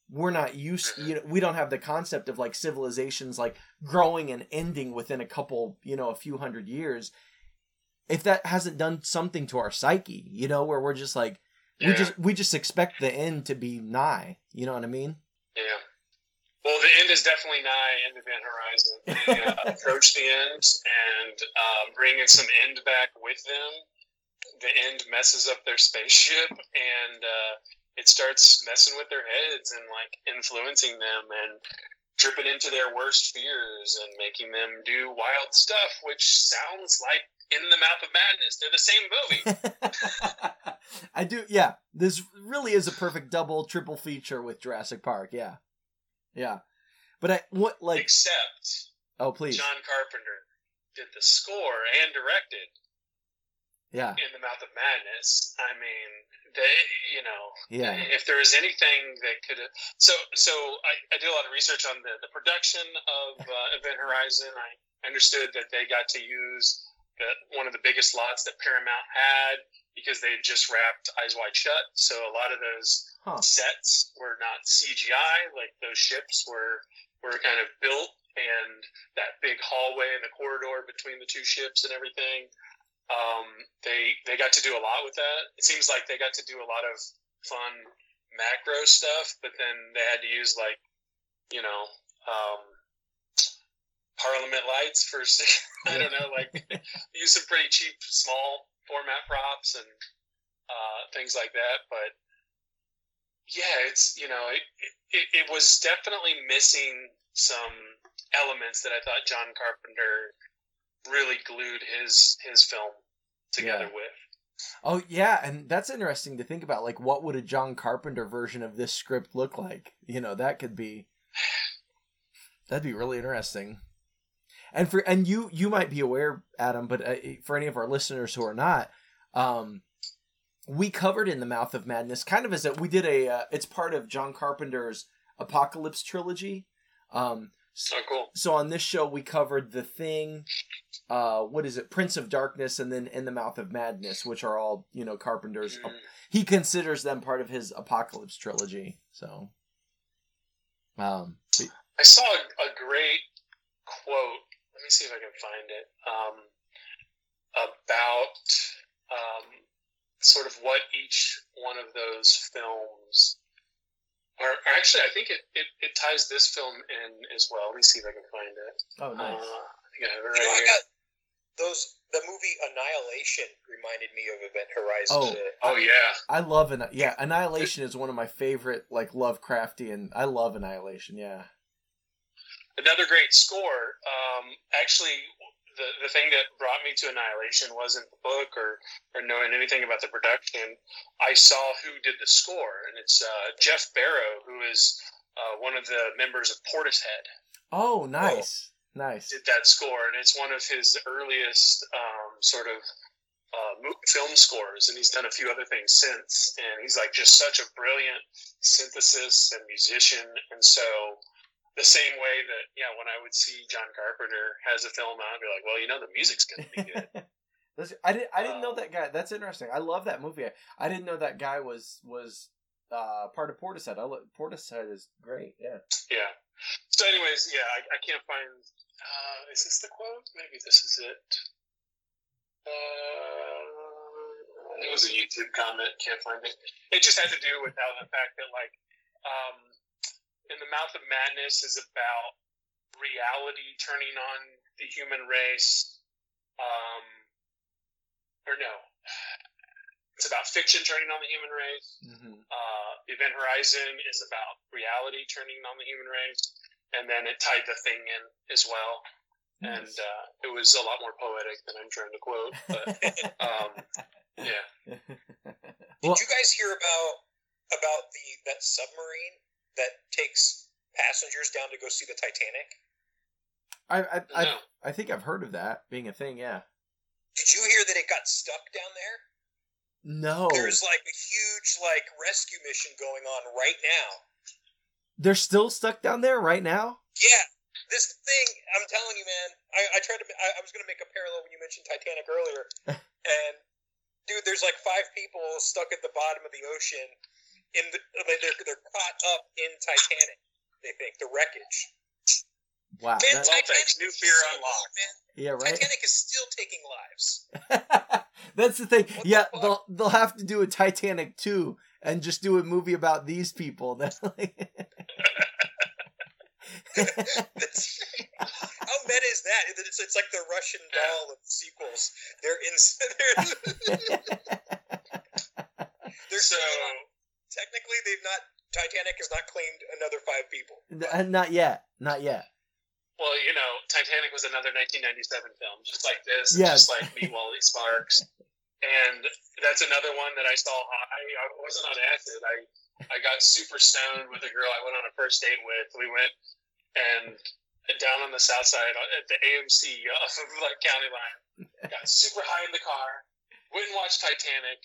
we're not used you know we don't have the concept of like civilizations like growing and ending within a couple you know a few hundred years if that hasn't done something to our psyche you know where we're just like we just we just expect the end to be nigh you know what i mean Yeah. Well, the end is definitely nigh in Event Horizon. They uh, approach the end and uh, bring in some end back with them. The end messes up their spaceship and uh, it starts messing with their heads and like influencing them and dripping into their worst fears and making them do wild stuff, which sounds like In the Mouth of Madness. They're the same movie. I do, yeah. This really is a perfect double, triple feature with Jurassic Park. Yeah, yeah. But I what like Except oh please John Carpenter did the score and directed yeah. In the mouth of madness i mean they you know yeah. if there is anything that could have so so I, I did a lot of research on the, the production of uh, event horizon. I understood that they got to use the, one of the biggest lots that paramount had because they had just wrapped eyes wide shut. So a lot of those huh. sets were not cgi like those ships were were kind of built and that big hallway and the corridor between the two ships and everything um, they they got to do a lot with that. It seems like they got to do a lot of fun macro stuff, but then they had to use like, you know, um, Parliament lights for I don't know, like use some pretty cheap small format props and uh, things like that. But yeah, it's you know it, it it was definitely missing some elements that I thought John Carpenter really glued his his film together Yeah. with. oh yeah, and that's interesting to think about. Like, what would a John Carpenter version of this script look like? You know, that could be that'd be really interesting. And for and you you might be aware, Adam, but uh, for any of our listeners who are not, um, we covered in the mouth of madness kind of as a we did a uh, it's part of John Carpenter's Apocalypse trilogy. Um, Oh, cool. so on this show we covered the thing uh what is it prince of darkness and then in the mouth of madness which are all you know carpenter's Mm. he considers them part of his apocalypse trilogy so um but- I saw a, a great quote. Let me see if I can find it. Um, about um, sort of what each one of those films. Or, or actually, I think it, it, it ties this film in as well. Let me see if I can find it. oh Uh, nice I think I have it You know, right I here. got those. The movie Annihilation reminded me of Event Horizon. Oh. today. Oh yeah, i love an yeah annihilation is one of my favorite like lovecraftian i love annihilation yeah another great score. Um, actually, the the thing that brought me to Annihilation wasn't the book or or knowing anything about the production. I saw who did the score, and it's uh, Geoff Barrow, who is uh, one of the members of Portishead. oh nice nice Did that score, and it's one of his earliest um, sort of. Uh, film scores, and he's done a few other things since. And he's like just such a brilliant synthesis and musician. And so, the same way that yeah, when I would see John Carpenter has a film out, I'd be like, well, you know, the music's gonna be good. I didn't. I didn't know that guy. That's interesting. I love that movie. I, I didn't know that guy was was uh, part of Portishead. I lo- Portishead is great. Yeah. yeah. So, anyways, yeah, I, I can't find. Uh, is this the quote? Maybe this is it. Uh, it was a YouTube comment. Can't find it. It just had to do with how the fact that like, um, in the mouth of madness is about reality turning on the human race. Um, or no, it's about fiction turning on the human race Mm-hmm. uh, Event Horizon is about reality turning on the human race, and then it tied the thing in as well, and uh, it was a lot more poetic than I'm trying to quote. But um, yeah, well, Did you guys hear about about the that submarine that takes passengers down to go see the Titanic? I I, I I think I've heard of that being a thing. Yeah. Did you hear that it got stuck down there? No. There's like a huge like rescue mission going on right now. They're still stuck down there right now. Yeah, this thing, I'm telling you, man. I, I tried to. I, I was going to make a parallel when you mentioned Titanic earlier, and dude, there's like five people stuck at the bottom of the ocean. In the, they're they're caught up in Titanic. They think the wreckage. Wow. Man, that- Titanic. New fear so unlocked. Man, yeah, right. Titanic is still taking lives. That's the thing. What yeah, fuck? they'll they'll have to do a Titanic 2 and just do a movie about these people. That's like That's, how meta is that? It's, it's like the Russian doll of sequels. They're in. They're, they're So saying, technically they've not. Titanic has not claimed another five people. N- uh, not yet. Not yet. Well, you know, Titanic was another 1997 film, just like this, Yes. just like Meet Wally Sparks, and that's another one that I saw. I, I wasn't on acid. I I got super stoned with a girl I went on a first date with. We went and down on the south side at the AMC off of like County Line. Got super high in the car. Went and watched Titanic.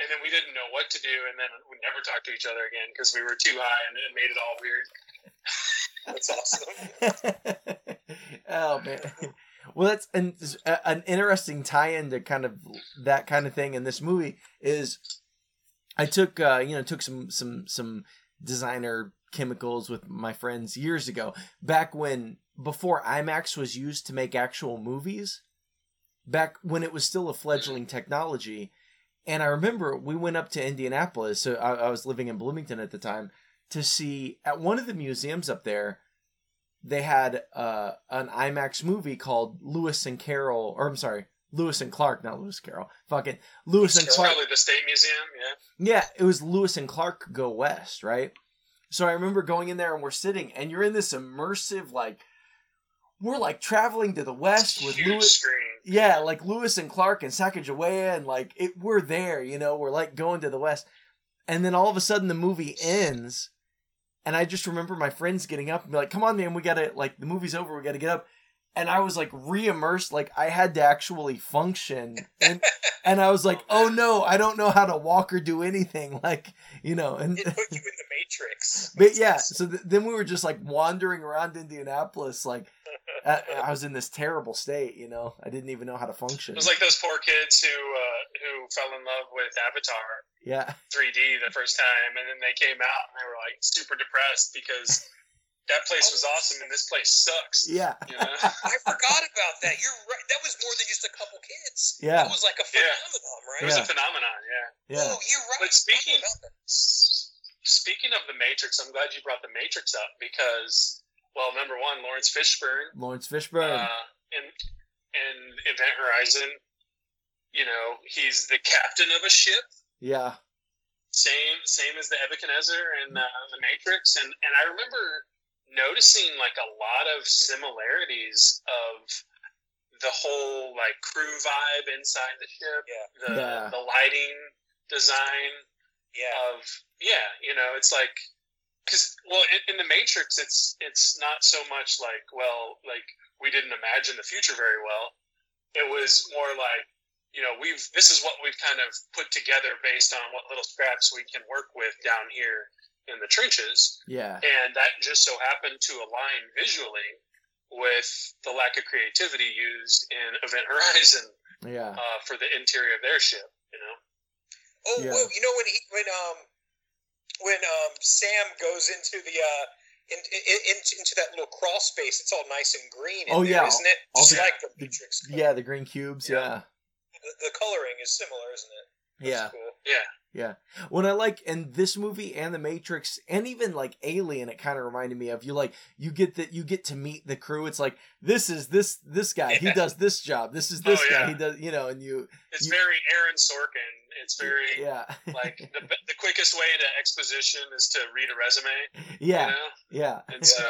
And then we didn't know what to do, and then we never talked to each other again because we were too high, and it made it all weird. That's awesome. oh man. Well, that's an, an interesting tie-in to kind of that kind of thing in this movie is I took uh, you know took some some some designer chemicals with my friends years ago back when before IMAX was used to make actual movies back when it was still a fledgling technology and I remember we went up to Indianapolis so I, I was living in Bloomington at the time to see at one of the museums up there they had uh, an IMAX movie called Lewis and Carroll, or I'm sorry, Lewis and Clark, not Lewis Carroll. Fucking Lewis and It's Clark. probably the State Museum, yeah. Yeah, it was Lewis and Clark Go West, right? So I remember going in there and we're sitting, and you're in this immersive, like, we're like traveling to the West with Huge Lewis. screen. Yeah, like Lewis and Clark and Sacagawea, and like it, we're there, you know, we're like going to the West, and then all of a sudden the movie ends, and I just remember my friends getting up and be like, "Come on, man, we gotta like the movie's over, we gotta get up," and I was like re-immersed, like I had to actually function, and and I was like, "Oh no, I don't know how to walk or do anything," like you know, and It put you in the Matrix. but yeah, so th- then we were just like wandering around Indianapolis, like I, I was in this terrible state, you know, I didn't even know how to function. It was like those poor kids who uh, who fell in love with Avatar yeah. 3D the first time, and then they came out and they were like super depressed because that place was awesome and this place sucks. Yeah. You know? I forgot about that. You're right. That was more than just a couple kids. Yeah. That was like a Yeah. phenomenon, right? It was Yeah. a phenomenon, yeah. Yeah. Oh, you're right. But speaking- I forgot about that. Speaking of the Matrix, I'm glad you brought the Matrix up because, well, number one, Laurence Fishburne Laurence Fishburne. uh, in in Event Horizon, you know, he's the captain of a ship. yeah. same same as the Nebuchadnezzar and uh, the Matrix, and and I remember noticing like a lot of similarities of the whole like crew vibe inside the ship, Yeah. the Yeah. the lighting design Yeah. of yeah, you know, it's like because well, in, in the Matrix, it's it's not so much like well, like we didn't imagine the future very well. It was more like you know we've this is what we've kind of put together based on what little scraps we can work with down here in the trenches, Yeah. and that just so happened to align visually with the lack of creativity used in Event Horizon Yeah. uh, for the interior of their ship. You know. Oh, Yeah. well, you know when he when um when um Sam goes into the uh in, in, in, into that little crawl space, it's all nice and green. In Oh, there, yeah. isn't it? All Just the- like the the- Matrix. color. Yeah, the green cubes, yeah. The, the coloring is similar, isn't it? That's Yeah. Cool. Yeah. Yeah. When I like in this movie and the Matrix and even like Alien, it kind of reminded me of you like you get that you get to meet the crew. It's like this is this this guy. He does this job. This is this Oh, guy. yeah. He does you know, and you It's You- very Aaron Sorkin. It's very yeah like the, the quickest way to exposition is to read a resume. yeah You know? yeah And so,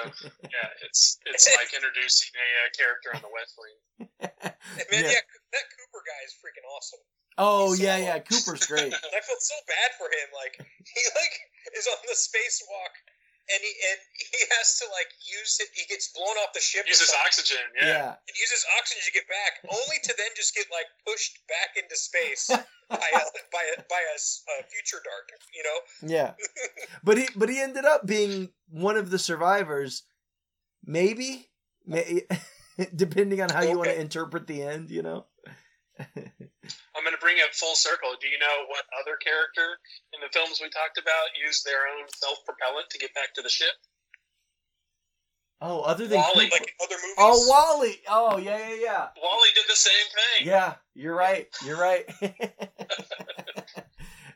yeah, it's it's like introducing a uh, character on the West Wing. Man, Yeah. yeah. that Cooper guy is freaking awesome. Oh He's yeah so- yeah Cooper's great And I felt so bad for him. Like he like is on the spacewalk, and he and he has to like use it. He gets blown off the ship. or Uses oxygen. Yeah. yeah and uses oxygen to get back, only to then just get like pushed back into space by a by a by a, s- a future dark. You know? yeah but he but he ended up being one of the survivors maybe, May- depending on how you want to interpret the end. You know. I'm going to bring it full circle. Do you know what other character in the films we talked about used their own self propellant to get back to the ship? Oh, other than Wall-E. Like other movies. oh Wally. Oh yeah yeah yeah. Wally did the same thing. Yeah, you're right. You're right.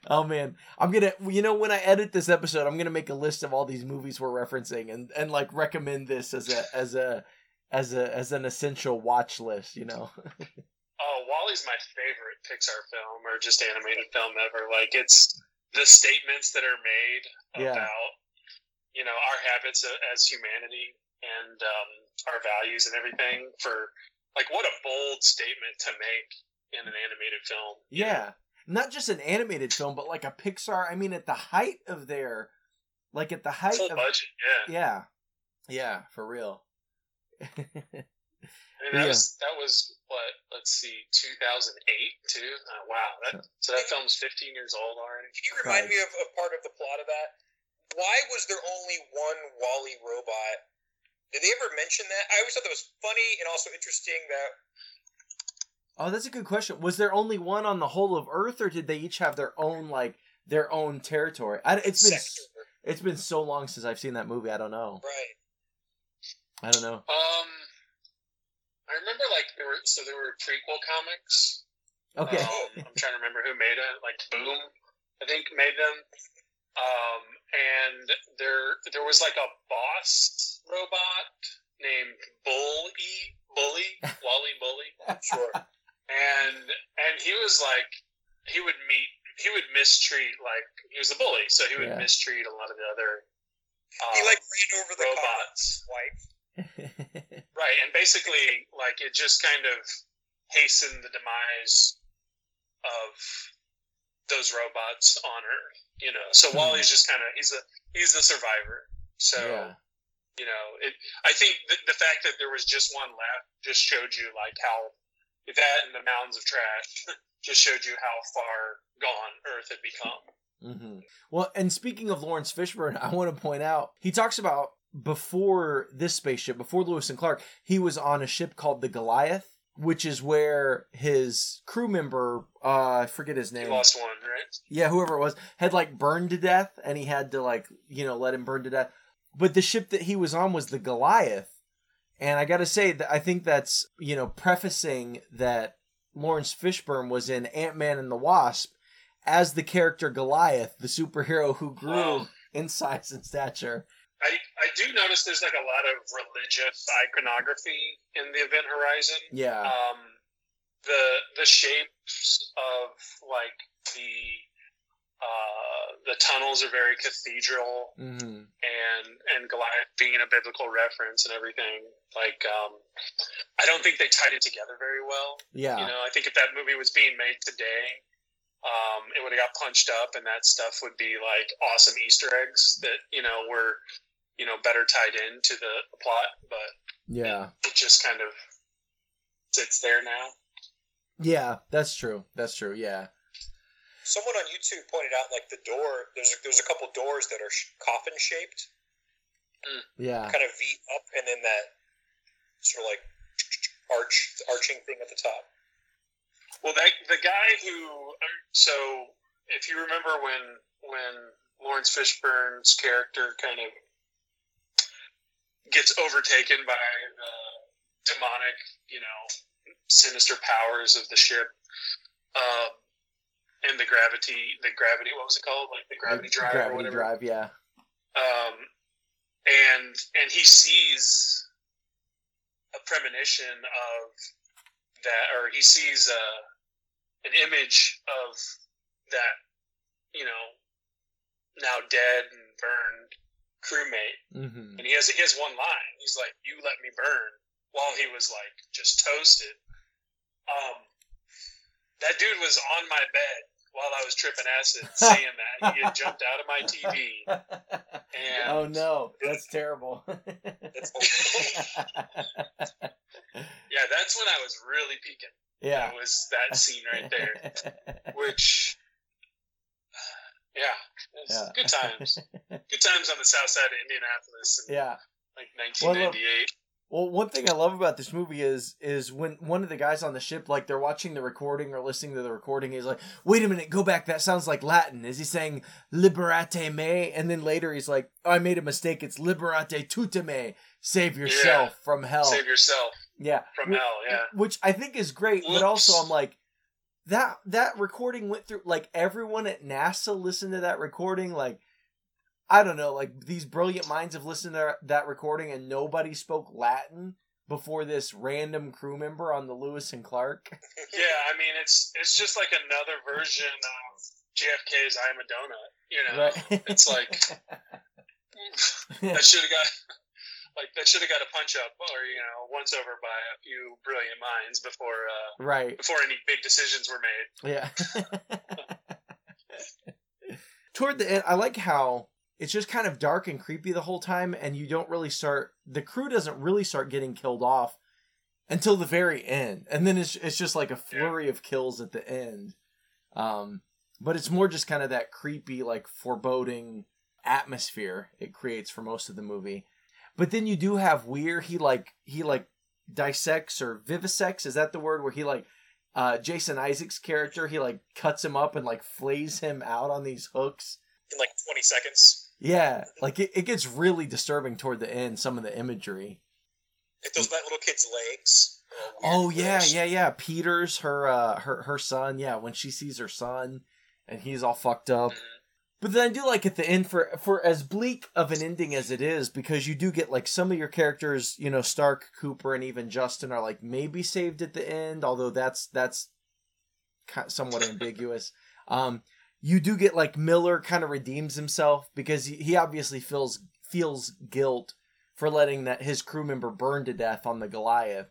oh man, I'm gonna. You know, when I edit this episode, I'm gonna make a list of all these movies we're referencing and and like recommend this as a as a as a as an essential watch list. You know. Oh, Wally's my favorite Pixar film or just animated film ever. Like it's the statements that are made Yeah. about you know our habits as humanity and um, our values and everything. For like, what a bold statement to make in an animated film. yeah, not just an animated film, but like a Pixar. I mean, at the height of their, like at the height Full of budget, yeah. yeah, yeah, for real. I mean, that Yeah. was that was what? Let's see, 2008 too. Uh, wow, that, so that film's 15 years old already. Can you remind me of, of part of the plot of that? Why was there only one Wally robot? Did they ever mention that? I always thought that was funny and also interesting that Oh, that's a good question. Was there only one on the whole of Earth, or did they each have their own like their own territory? I, it's been sector. it's been so long since I've seen that movie. I don't know. Right. I don't know. Um, I remember like there were so there were prequel comics. Okay. Um, I'm trying to remember who made it. Like Boom, I think made them. Um, and there there was like a boss robot named Bully Bully Wally Bully. Sure. and and he was like he would meet he would mistreat like he was a bully so he would Yeah. mistreat a lot of the other um, he like ran over the robots wife. right and basically like it just kind of hastened the demise of those robots on earth you know so Hmm. wally's just kind of he's a he's the survivor so yeah. you know it i think the, the fact that there was just one left just showed you like how that and the mountains of trash just showed you how far gone earth had become Mm-hmm. Well, and speaking of Laurence Fishburne, I want to point out he talks about before this spaceship, before Lewis and Clark, he was on a ship called the Goliath, which is where his crew member, uh, I forget his he name. lost one right yeah, whoever it was, had like burned to death, and he had to like you know let him burn to death. But the ship that he was on was the Goliath, and I got to say that I think that's you know prefacing that Laurence Fishburne was in Ant Man and the Wasp as the character Goliath, the superhero who grew Oh. in size and stature. I, I do notice there's like a lot of religious iconography in the event horizon Yeah, um, the the shapes of like the uh, the tunnels are very cathedral hmm and and Goliath being a biblical reference and everything. Like, um, I don't think they tied it together very well. yeah, You know, I think if that movie was being made today, um, it would have got punched up, and that stuff would be like awesome Easter eggs that you know were you know better tied into the, the plot. But yeah, it just kind of sits there now. yeah. That's true. That's true. Yeah, Someone on YouTube pointed out like the door. There's a, there's a couple doors that are sh- coffin shaped, mm. yeah, kind of V up, and then that sort of like arch arching thing at the top. Well, that the guy who uh, so if you remember when when Laurence Fishburne's character kind of gets overtaken by the demonic, you know, sinister powers of the ship, um, and the gravity, the gravity, what was it called? Like the gravity drive or whatever. drive. Yeah, um, and and he sees a premonition of that, or he sees a, an image of that, you know, now dead and burned crewmate, hmm and he has he has one line. He's like, "You let me burn," while he was like just toasted. Um, that dude was on my bed while I was tripping acid, saying that he had jumped out of my TV. And oh no, that's terrible. That's Yeah, that's when I was really peaking. yeah. It was that scene right there, which, yeah, Yeah. good times. Times on the south side of Indianapolis. And yeah. like 1998. Well, one thing I love about this movie is is when one of the guys on the ship, like they're watching the recording or listening to the recording, he's like, "Wait a minute, go back. That sounds like Latin." Is he saying "liberate me"? And then later he's like, oh, "I made a mistake. It's liberate tutemet. Save yourself Yeah. from hell." Save yourself yeah, from hell. Yeah. which I think is great. But also, I'm like, that that recording went through. Like everyone at NASA listened to that recording. Like, I don't know. Like these brilliant minds have listened to that recording, and nobody spoke Latin before this random crew member on the Lewis and Clark. Yeah, I mean it's it's just like another version of JFK's "I'm a Donut." You know, right? it's like that should have got like that should have got a punch up or you know once over by a few brilliant minds before uh, right. before any big decisions were made. Yeah. Toward the end, I like how it's just kind of dark and creepy the whole time, and you don't really start. The crew doesn't really start getting killed off until the very end, and then it's it's just like a flurry of kills at the end. Um, but it's more just kind of that creepy, like foreboding atmosphere it creates for most of the movie. But then you do have Weir. He like he like dissects or vivisects. Is that the word where he like uh, Jason Isaacs' character, he like cuts him up and like flays him out on these hooks. in like 20 seconds. Yeah, like it, it gets really disturbing toward the end. Some of the imagery. Like those that little kid's legs. Oh yeah, yeah, yeah. Peter's her uh her her son. Yeah, when she sees her son and he's all fucked up. But then I do like at the end for for as bleak of an ending as it is, because you do get like some of your characters, you know, Stark, Cooper, and even Justin are like maybe saved at the end, although that's that's somewhat ambiguous. Um, you do get like Miller kind of redeems himself because he, he obviously feels feels guilt for letting that his crew member burn to death on the Goliath.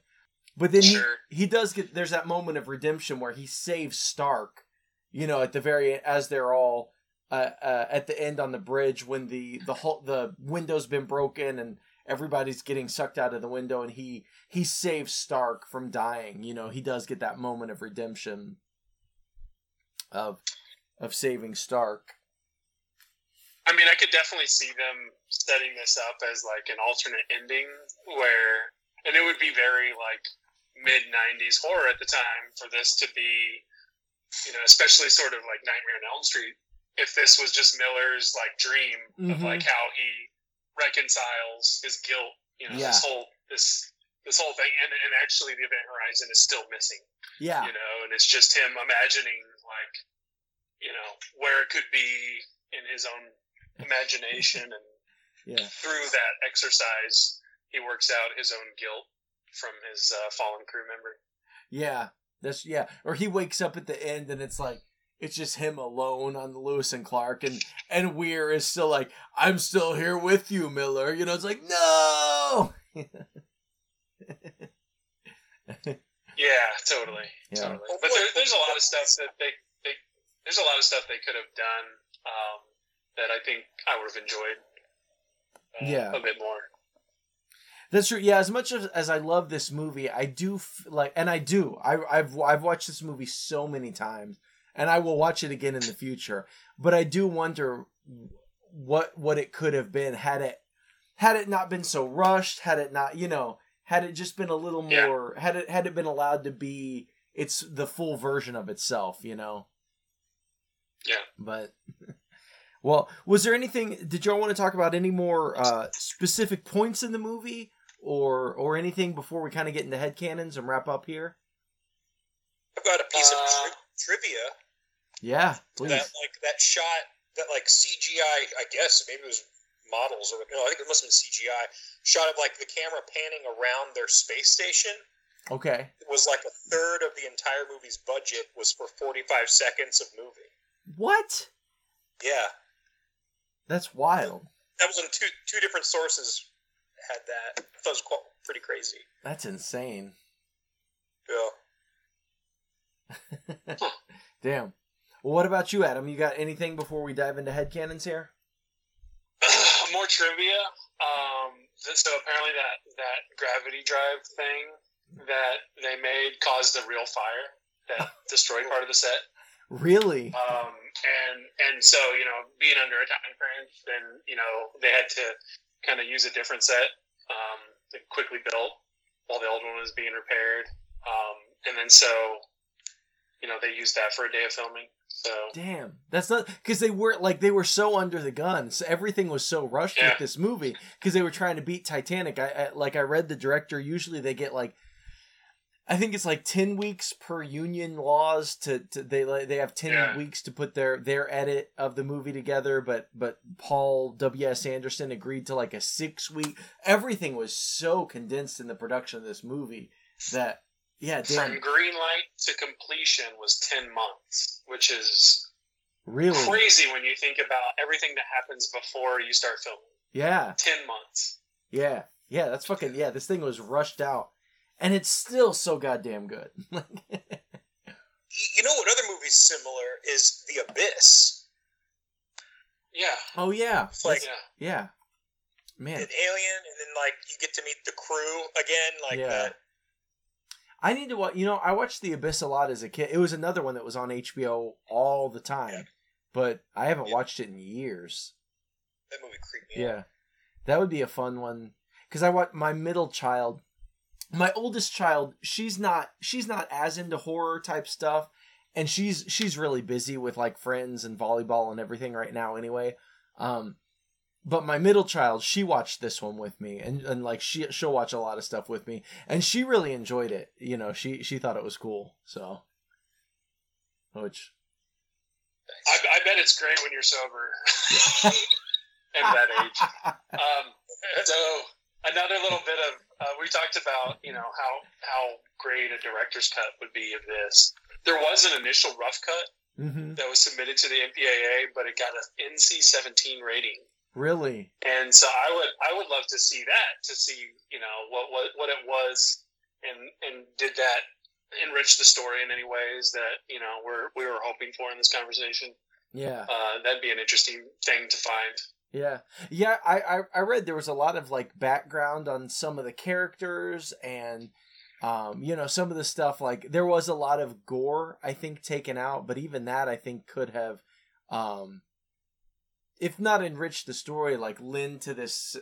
But then Sure. he he does get there's that moment of redemption where he saves Stark, you know, at the very as they're all uh, uh, at the end on the bridge when the the whole the window's been broken and everybody's getting sucked out of the window and he he saves Stark from dying. You know, he does get that moment of redemption of of saving Stark. I mean, I could definitely see them setting this up as like an alternate ending where, and it would be very like mid 90s horror at the time for this to be, you know, especially sort of like Nightmare on Elm Street. If this was just Miller's like dream of Mhm. like how he reconciles his guilt, you know, this whole, this, this whole thing. And, and actually the event horizon is still missing Yeah. you know, and it's just him imagining like, you know, where it could be in his own imagination, and Yeah. through that exercise, he works out his own guilt from his uh, fallen crew member. Yeah. That's yeah. Or he wakes up at the end and it's like it's just him alone on the Lewis and Clark and and Weir is still like, I'm still here with you, Miller. You know, it's like, no Yeah, totally, Yeah. totally. But there, there's a lot of stuff that they, they there's a lot of stuff they could have done um, that I think I would have enjoyed. Uh, Yeah. a bit more. That's true. Yeah, as much as, as I love this movie, I do f- like, and I do. I, I've I've watched this movie so many times, and I will watch it again in the future. But I do wonder what what it could have been had it had it not been so rushed. Had it not, you know, had it just been a little Yeah. more. Had it had it been allowed to be it's the full version of itself. You know. Yeah. But. Well, was there anything? Did y'all want to talk about any more uh, specific points in the movie, or or anything before we kind of get into headcanons and wrap up here? I've got a piece Uh, of tri- trivia Yeah, please. that like that shot that like CGI. I guess maybe it was models or no, I think it must have been CGI. Shot of like the camera panning around their space station. Okay. It was like a third of the entire movie's budget was for 45 seconds of movie. What? Yeah, That's wild. that was in two two different sources had that. That was quite, pretty crazy. That's insane. Yeah. Damn. Well, what about you, Adam? You got anything before we dive into headcanons here? more trivia. Um, so apparently that that gravity drive thing that they made caused a real fire that destroyed part of the set. Really? Um, and and so you know, being under a time crunch, then you know they had to kind of use a different set. um, that quickly built while the old one was being repaired. Um, and then so, you know, they used that for a day of filming. So damn, that's not because they were like they were so under the gun. So everything was so rushed yeah. with this movie because they were trying to beat Titanic. I, I like I read the director. Usually they get like I think it's like ten weeks per union laws to, to they they have ten yeah. weeks to put their their edit of the movie together. But but Paul W S Anderson agreed to like a six week. Everything was so condensed in the production of this movie that yeah, damn. from green light to completion was ten months, which is really crazy when you think about everything that happens before you start filming. Yeah, ten months. Yeah, yeah, that's fucking yeah. This thing was rushed out and it's still so goddamn good. you know what other movie's similar is The Abyss. Yeah. Oh yeah. It's like yeah. yeah. Man. An alien, and then like you get to meet the crew again, like yeah. that. I need to watch. You know, I watched The Abyss a lot as a kid. It was another one that was on HBO all the time, Yeah. but I haven't Yeah. watched it in years. That movie creeped me Yeah, out. that would be a fun one because I want my middle child, my oldest child. She's not. She's not as into horror type stuff, and she's she's really busy with like friends and volleyball and everything right now. Anyway, um, but my middle child, she watched this one with me, and and like she she'll watch a lot of stuff with me, and she really enjoyed it. You know, she she thought it was cool. So, which I, I bet it's great when you're sober at that age. Um, so another little bit of uh, we talked about you know how how great a director's cut would be of this. There was an initial rough cut hmm that was submitted to the MPAA, but it got an NC-17 rating. really, And so I would I would love to see that to see you know what what, what it was and and did that enrich the story in any ways that you know we're we were hoping for in this conversation. yeah. Uh, that'd be an interesting thing to find. Yeah, yeah. I, I I read there was a lot of like background on some of the characters and, um, you know, some of the stuff like there was a lot of gore I think taken out, but even that I think could have, um, if not enriched the story, like lend to this,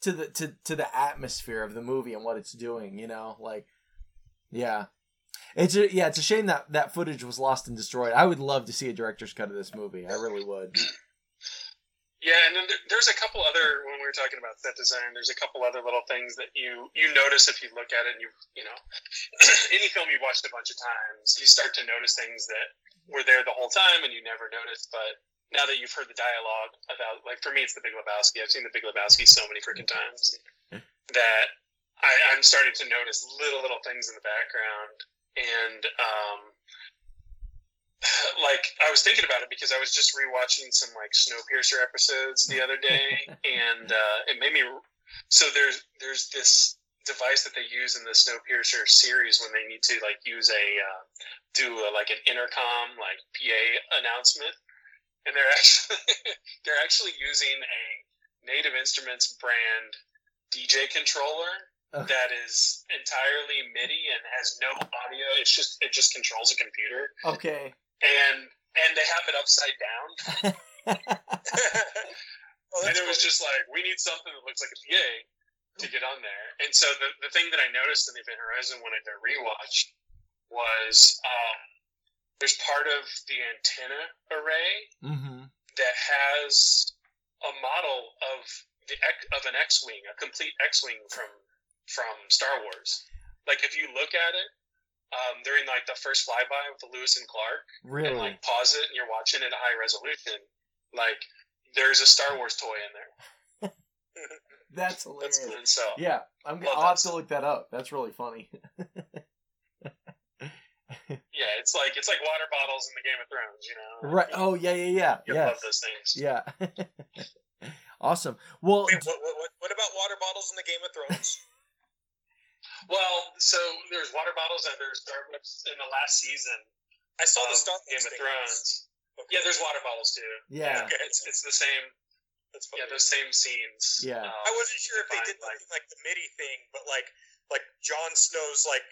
to the to to the atmosphere of the movie and what it's doing. You know, like, yeah. It's a, yeah, it's a shame that that footage was lost and destroyed. I would love to see a director's cut of this movie. I really would. Yeah, and then there's a couple other when we were talking about set design. There's a couple other little things that you you notice if you look at it. and You you know, any film you've watched a bunch of times, you start to notice things that were there the whole time and you never noticed. But now that you've heard the dialogue about, like for me, it's The Big Lebowski. I've seen The Big Lebowski so many freaking times that I, I'm starting to notice little little things in the background and. um like I was thinking about it because I was just rewatching some like Snowpiercer episodes the other day, and uh, it made me. So there's there's this device that they use in the Snowpiercer series when they need to like use a uh, do a, like an intercom like PA announcement, and they're actually they're actually using a Native Instruments brand DJ controller that is entirely MIDI and has no audio. It's just it just controls a computer Okay. And and they have it upside down. oh, and it was just like we need something that looks like a PA to get on there. And so the the thing that I noticed in the Event Horizon when I did a rewatch was um, there's part of the antenna array Mm-hmm. that has a model of the of an X-wing, a complete X-wing from from Star Wars. Like if you look at it um, during like the first flyby with the Lewis and Clark, Really? and like pause it and you're watching it at high resolution, like there's a Star Wars toy in there. That's hilarious. That's cool. So Yeah, I'm. Love I'll have to look that up. That's really funny. yeah, it's like it's like water bottles in the Game of Thrones, you know. right. Oh yeah, yeah, yeah. You Yes. love those things. Yeah. awesome. Well, Wait, what, what, what about water bottles in the Game of Thrones? Well, so there's water bottles and there's Starbucks in the last season I saw the of Star Game of. Thrones. Okay. Yeah, there's water bottles too. yeah, Okay. It's it's the same. That's. Yeah, those same scenes. Yeah. Um, I wasn't sure if they did like, like the MIDI thing, but like like Jon Snow's like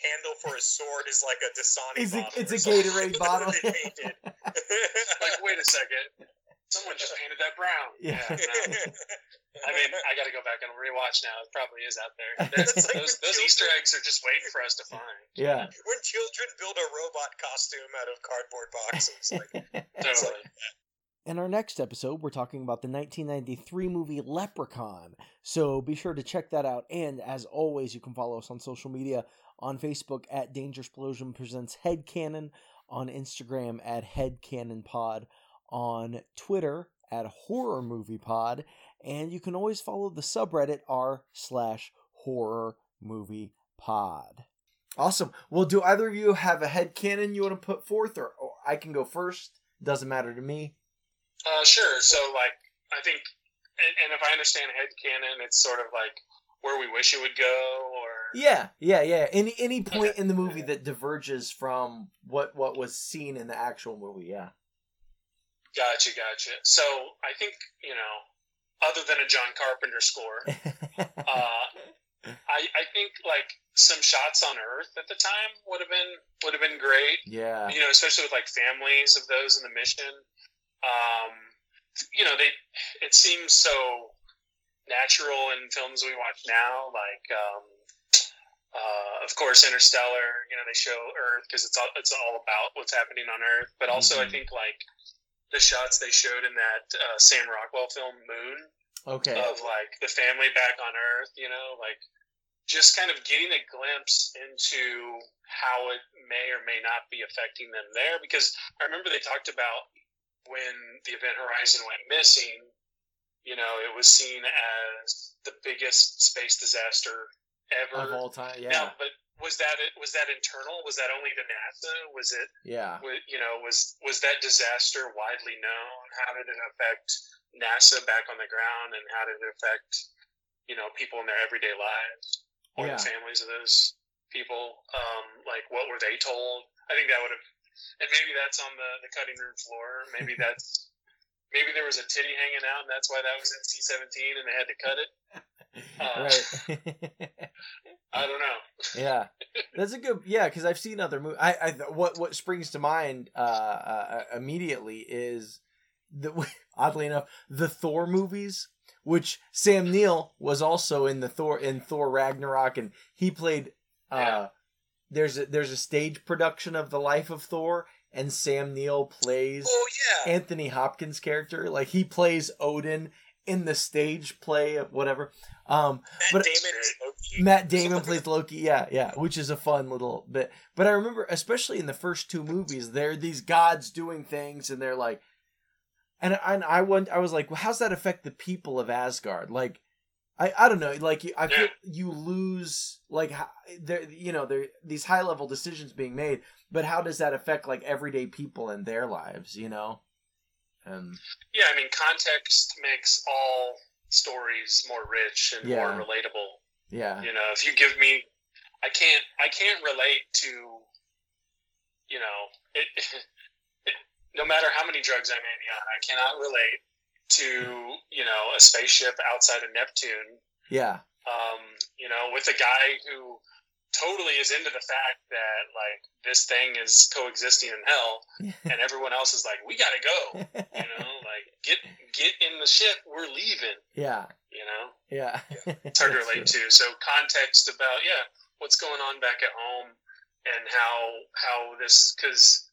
handle for his sword is like a Dasani It's a- bottle. it's a. Gatorade bottle. what painted. like, wait a second. Someone just painted that brown. Yeah. no. I mean, I got to go back and rewatch now. It probably is out there. Like those those Easter eggs are just waiting for us to find. Yeah. when children build a robot costume out of cardboard boxes. Like, Totally. like, In our next episode, we're talking about the 1993 movie Leprechaun. So be sure to check that out. And as always, you can follow us on social media on Facebook at Danger Explosion Presents Headcanon, on Instagram at Headcanon Pod, on Twitter at Horror Movie Pod, and you can always follow the subreddit r slash Horror Movie Pod. Awesome. Well, do either of you have a head headcanon you want to put forth, or, or I can go first? Doesn't matter to me. Uh, sure. So, like, I think, and, and if I understand head headcanon, it's sort of like where we wish it would go, or Yeah, yeah, yeah. Any any point in the movie that diverges from what what was seen in the actual movie. Yeah. Gotcha, gotcha. So, I think you know, other than a John Carpenter score, uh, I I think like some shots on Earth at the time would have been would have been great. yeah. you know, especially with like families of those in the mission. Um, you know, they it seems so natural in films we watch now, like um, uh, of course Interstellar. You know, they show Earth because it's all it's all about what's happening on Earth, but also I Mhm. think like the shots they showed in that uh, Sam Rockwell film Moon Okay. of like the family back on Earth, you know, like just kind of getting a glimpse into how it may or may not be affecting them there. Because I remember they talked about when the Event Horizon went missing, you know, it was seen as the biggest space disaster ever. Of all time. Yeah. Now, but was that it? Was that internal? Was that only to NASA? Was it? yeah. wa- you know, was was that disaster widely known? How did it affect NASA back on the ground, and how did it affect you know people in their everyday lives or Yeah. the families of those people? Um, like, what were they told? I think that would have, and maybe that's on the the cutting room floor. Maybe that's maybe there was a titty hanging out, and that's why that was NC seventeen, and they had to cut it. Uh, right. I don't know. yeah. That's a good. Yeah, because I've seen other movies. I, I what what springs to mind uh, uh immediately is the oddly enough the Thor movies, which Sam Neill was also in the Thor in Thor Ragnarok, and he played. Uh, Yeah. There's a there's a stage production of the life of Thor, and Sam Neill plays oh yeah, Anthony Hopkins' character. Like he plays Odin in the stage play of whatever. Um, Matt but- Damon. Matt Damon plays Loki. Yeah, yeah, which is a fun little bit. But I remember, especially in the first two movies, there are these gods doing things, and they're like, and and I went, I was like, well, how's that affect the people of Asgard? Like, I I don't know. Like, you- I feel Yeah. you lose like there, you know, there these high level decisions being made, but how does that affect like everyday people in their lives? You know, and Yeah, I mean, context makes all stories more rich and Yeah. more relatable. yeah, You know, if you give me, I can't, I can't relate to, you know, it, it, no matter how many drugs I may be on, I cannot relate to, you know, a spaceship outside of Neptune. yeah, Um, you know, with a guy who totally is into the fact that like this thing is coexisting in hell, and everyone else is like, we gotta go. You know, like get get in the ship, we're leaving. yeah, You know, yeah. it's hard to relate to. So context about yeah, what's going on back at home, and how how this because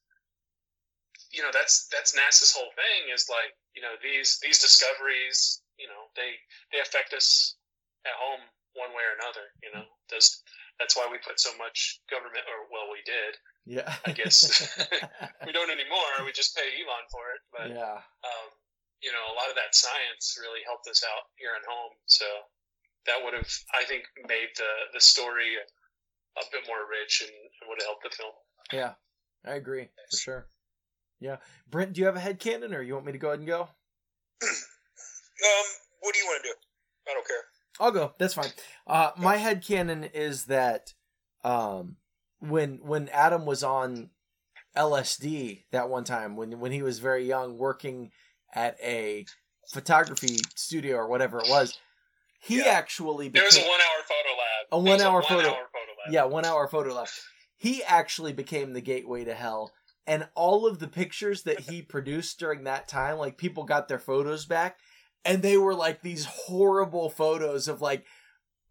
you know that's that's NASA's whole thing is like you know these these discoveries you know they they affect us at home one way or another. You know, does that's why we put so much government or well we did Yeah. I guess. we don't anymore. We just pay Elon for it, but yeah. um, you know, a lot of that science really helped us out here at home. So that would have, I think, made the the story a bit more rich and would have helped the film. Yeah. I agree. For sure. Yeah. Brent, do you have a head cannon or you want me to go ahead and go? Um, what do you want to do? I don't care. I'll go. That's fine. Uh, my head canon is that um, when when Adam was on LSD that one time when when he was very young, working at a photography studio or whatever it was, he Yeah. actually There was a one hour photo lab. A one-hour one photo- hour photo lab. yeah one hour photo left. He actually became the gateway to hell, and all of the pictures that he produced during that time, like people got their photos back, and they were like these horrible photos of like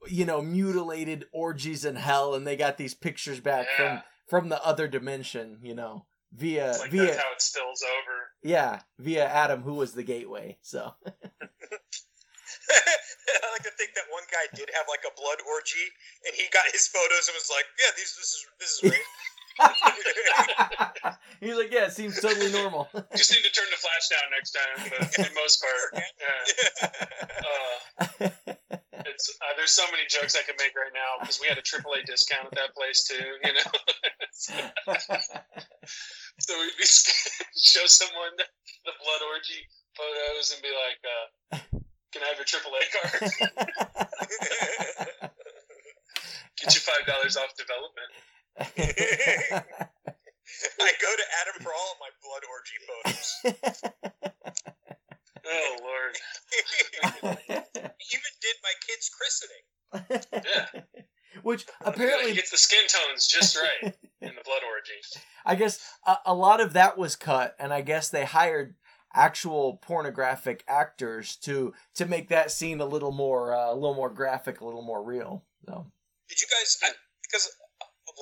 you know mutilated orgies in hell and they got these pictures back Yeah. from from the other dimension you know via like via that's how it spills over. yeah via adam who was the gateway so I like to think that one guy did have like a blood orgy, and he got his photos and was like, "Yeah, these this is this is rape." he was like yeah it seems totally normal Just need to turn the flash down next time, but for the most part, yeah. Uh, it's uh, there's so many jokes I could make right now because we had a AAA discount at that place too. You know, so we'd be show someone the, the blood orgy photos and be like, uh, "Can I have your AAA card? Get you five dollars off development." I go to Adam for all of my blood orgy photos. Oh Lord, Even did my kid's christening. yeah. which Apparently, apparently he gets the skin tones just right in the blood orgy. I guess a, a lot of that was cut, and I guess they hired actual pornographic actors to to make that scene a little more uh, a little more graphic, a little more real. So Did you guys? I, because of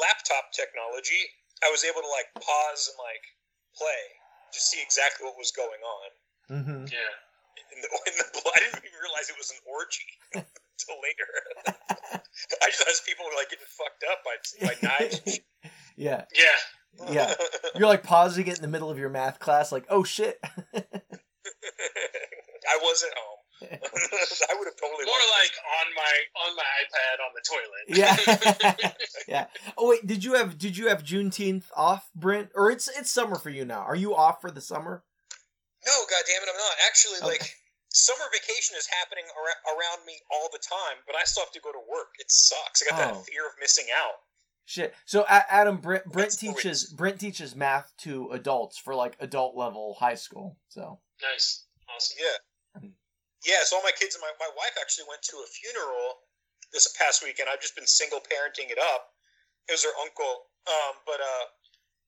laptop technology, I was able to like pause and like play to see exactly what was going on. mm-hmm. Yeah. In the, in the, I didn't even realize it was an orgy until later. I just thought people were like getting fucked up by by knives. yeah, Yeah. yeah. You're like pausing it in the middle of your math class, like, oh shit. I wasn't home. I would have totally More liked like on my on my iPad on the toilet. Yeah. yeah. Oh wait, did you have did you have Juneteenth off, Brent? Or it's it's summer for you now. Are you off for the summer? No, God damn it, I'm not. Actually, Okay. like summer vacation is happening ar- around me all the time, but I still have to go to work. It sucks. I got Oh. that fear of missing out. Shit. So Adam Brent Brent That's teaches Brent teaches math to adults for like adult level high school. So Nice. Awesome. Yeah. Yeah, so all my kids and my, my wife actually went to a funeral this past weekend. I've just been single parenting it up. It was her uncle. Um, but uh,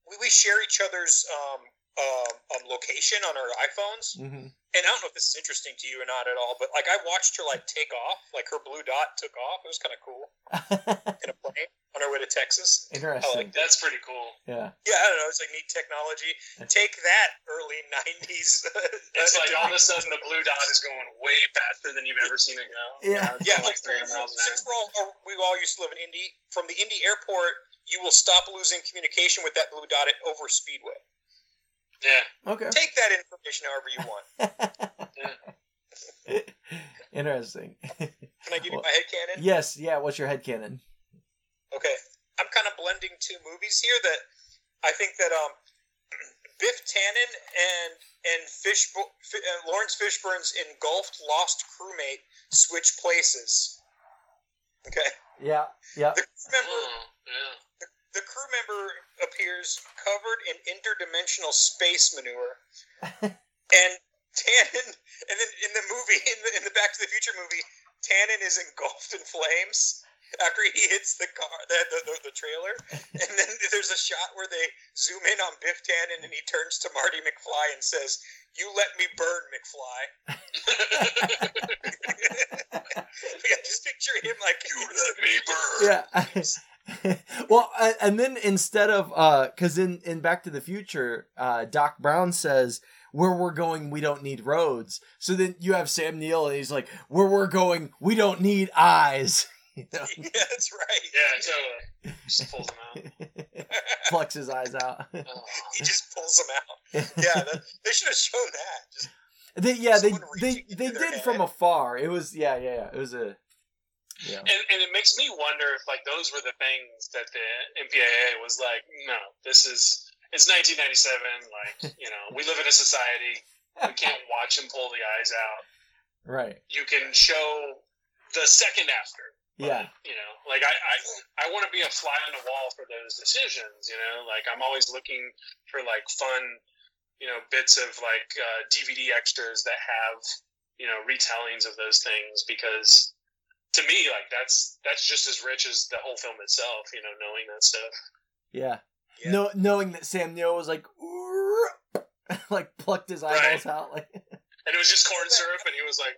we, we share each other's um, um, um, location on our iPhones. mhm. And I don't know if this is interesting to you or not at all, but like I watched her like take off, like her blue dot took off. It was kind of cool in a plane on her way to Texas. Interesting. That's pretty cool. Yeah. Yeah, I don't know. It's like neat technology. Take that, early '90s. It's like all of a sudden the blue dot is going way faster than you've ever seen it go. Yeah. it's Yeah, like like 300 miles since we're all, we all used to live in Indy, from the Indy airport, you will stop losing communication with that blue dot at over Speedway. Yeah. Okay. Take that information however you want. Interesting. Can I give Well, you my head canon? yes. Yeah. What's your head canon? Okay, I'm kind of blending two movies here that I think that um, Biff Tannen and and Fish uh, Laurence Fishburne's engulfed lost crewmate switch places. Okay, Yeah. Yeah. the crew member Oh, yeah. The crew member appears covered in interdimensional space manure, and Tannen, and then in the movie, in the, in the Back to the Future movie, Tannen is engulfed in flames after he hits the car, the, the, the, the trailer, and then there's a shot where they zoom in on Biff Tannen, and he turns to Marty McFly and says, "You let me burn, McFly." yeah, just picture him like, "You let me burn." yeah. well, and then instead of uh, because in in Back to the Future, uh, Doc Brown says where we're going, we don't need roads. So then you have Sam Neill, and he's like, where we're going, we don't need eyes. You know? Yeah, that's right. Yeah, totally. Just pulls them out. Plucks his eyes out. Oh. He just pulls them out. Yeah, that, they should have shown that. Just, they, yeah, they they they into their did from afar. It was yeah, yeah, yeah. It was a yeah. And, and it makes me wonder if like those were the things that the MPAA was like, no, this is it's 1997. Like you know, we live in a society. We can't watch him pull the eyes out. Right. You can show the second after. but, Yeah. You know, like I I, I want to be a fly on the wall for those decisions. You know, like I'm always looking for like fun, you know, bits of like uh, DVD extras that have you know retellings of those things because to me like that's that's just as rich as the whole film itself. You know, knowing that stuff. Yeah. Yeah. No, knowing that Sam Neill was like, like plucked his eyeballs out, like and it was just corn syrup, and he was like,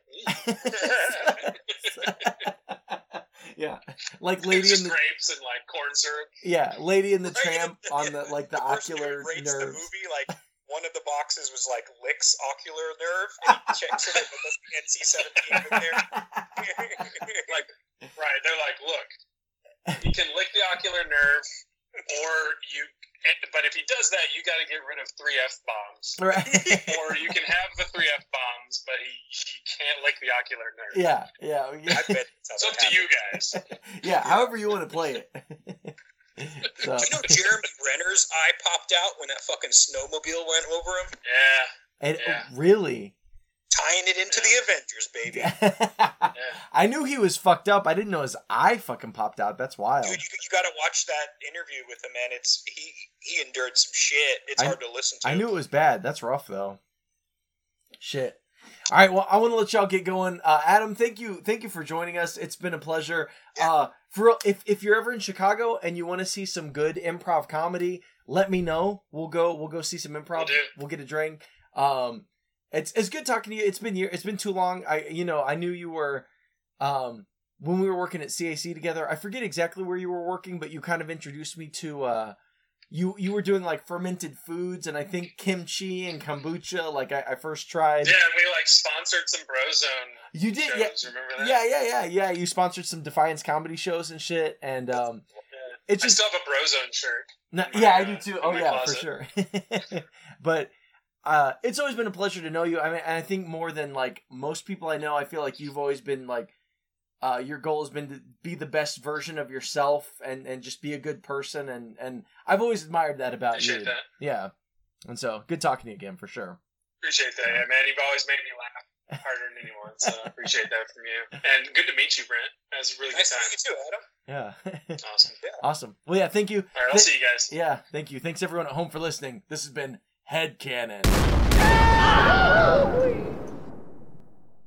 mm. yeah, like Lady in the grapes and like corn syrup. yeah, Lady in the Right, Tramp on the like the, person who ocular rates the movie, like one of the boxes was like licks ocular nerve, and he checks it, but that's the NC seventeen in there. Like, right? They're like, look, you can lick the ocular nerve, or you. But if he does that, you got to get rid of three f bombs. Right. or you can have the three f bombs, but he, he can't lick the ocular nerve. yeah, yeah, yeah. I bet It's up that to you happened. guys. yeah. However you want to play it. So, Do you know Jeremy Renner's eye popped out when that fucking snowmobile went over him? Yeah, and Yeah. really, Tying it into the Avengers, baby. yeah. I knew he was fucked up. I didn't know his eye fucking popped out. That's wild. Dude, you, you got to watch that interview with him, man. It's he he endured some shit. It's I- hard to listen to. I knew it was bad. That's rough though. Shit. All right, well, I want to let y'all get going. Uh, Adam, thank you, thank you for joining us. It's been a pleasure. Uh, for if if you're ever in Chicago and you want to see some good improv comedy, let me know. We'll go. We'll go see some improv. Will. We'll get a drink. Um, it's it's good talking to you. It's been year. It's been too long. I you know I knew you were, um, when we were working at CAC together. I forget exactly where you were working, but you kind of introduced me to uh you you were doing like fermented foods and I think kimchi and kombucha. Like I, I first tried. Yeah, and we like sponsored some Brozone You did, shows. yeah, Remember that? yeah, yeah, yeah, yeah. You sponsored some Defiance comedy shows and shit, and um, Yeah. it's I just still have a Brozone shirt. no, my, yeah, I do too. Oh yeah, for sure. but uh, it's always been a pleasure to know you. I mean, and I think more than like most people I know, I feel like you've always been like. Uh, your goal has been to be the best version of yourself and, and just be a good person and, and I've always admired that about Appreciate you. that. Yeah. And so good talking to you again for sure. Appreciate that, yeah, man. You've always made me laugh harder than anyone, so I appreciate that from you. And good to meet you, Brent. That was a really Nice good to time. meet you too, Adam. Yeah. Awesome. awesome. Well, yeah, thank you. All right, I'll see you guys. Yeah, thank you. Thanks everyone at home for listening. This has been Head Cannon.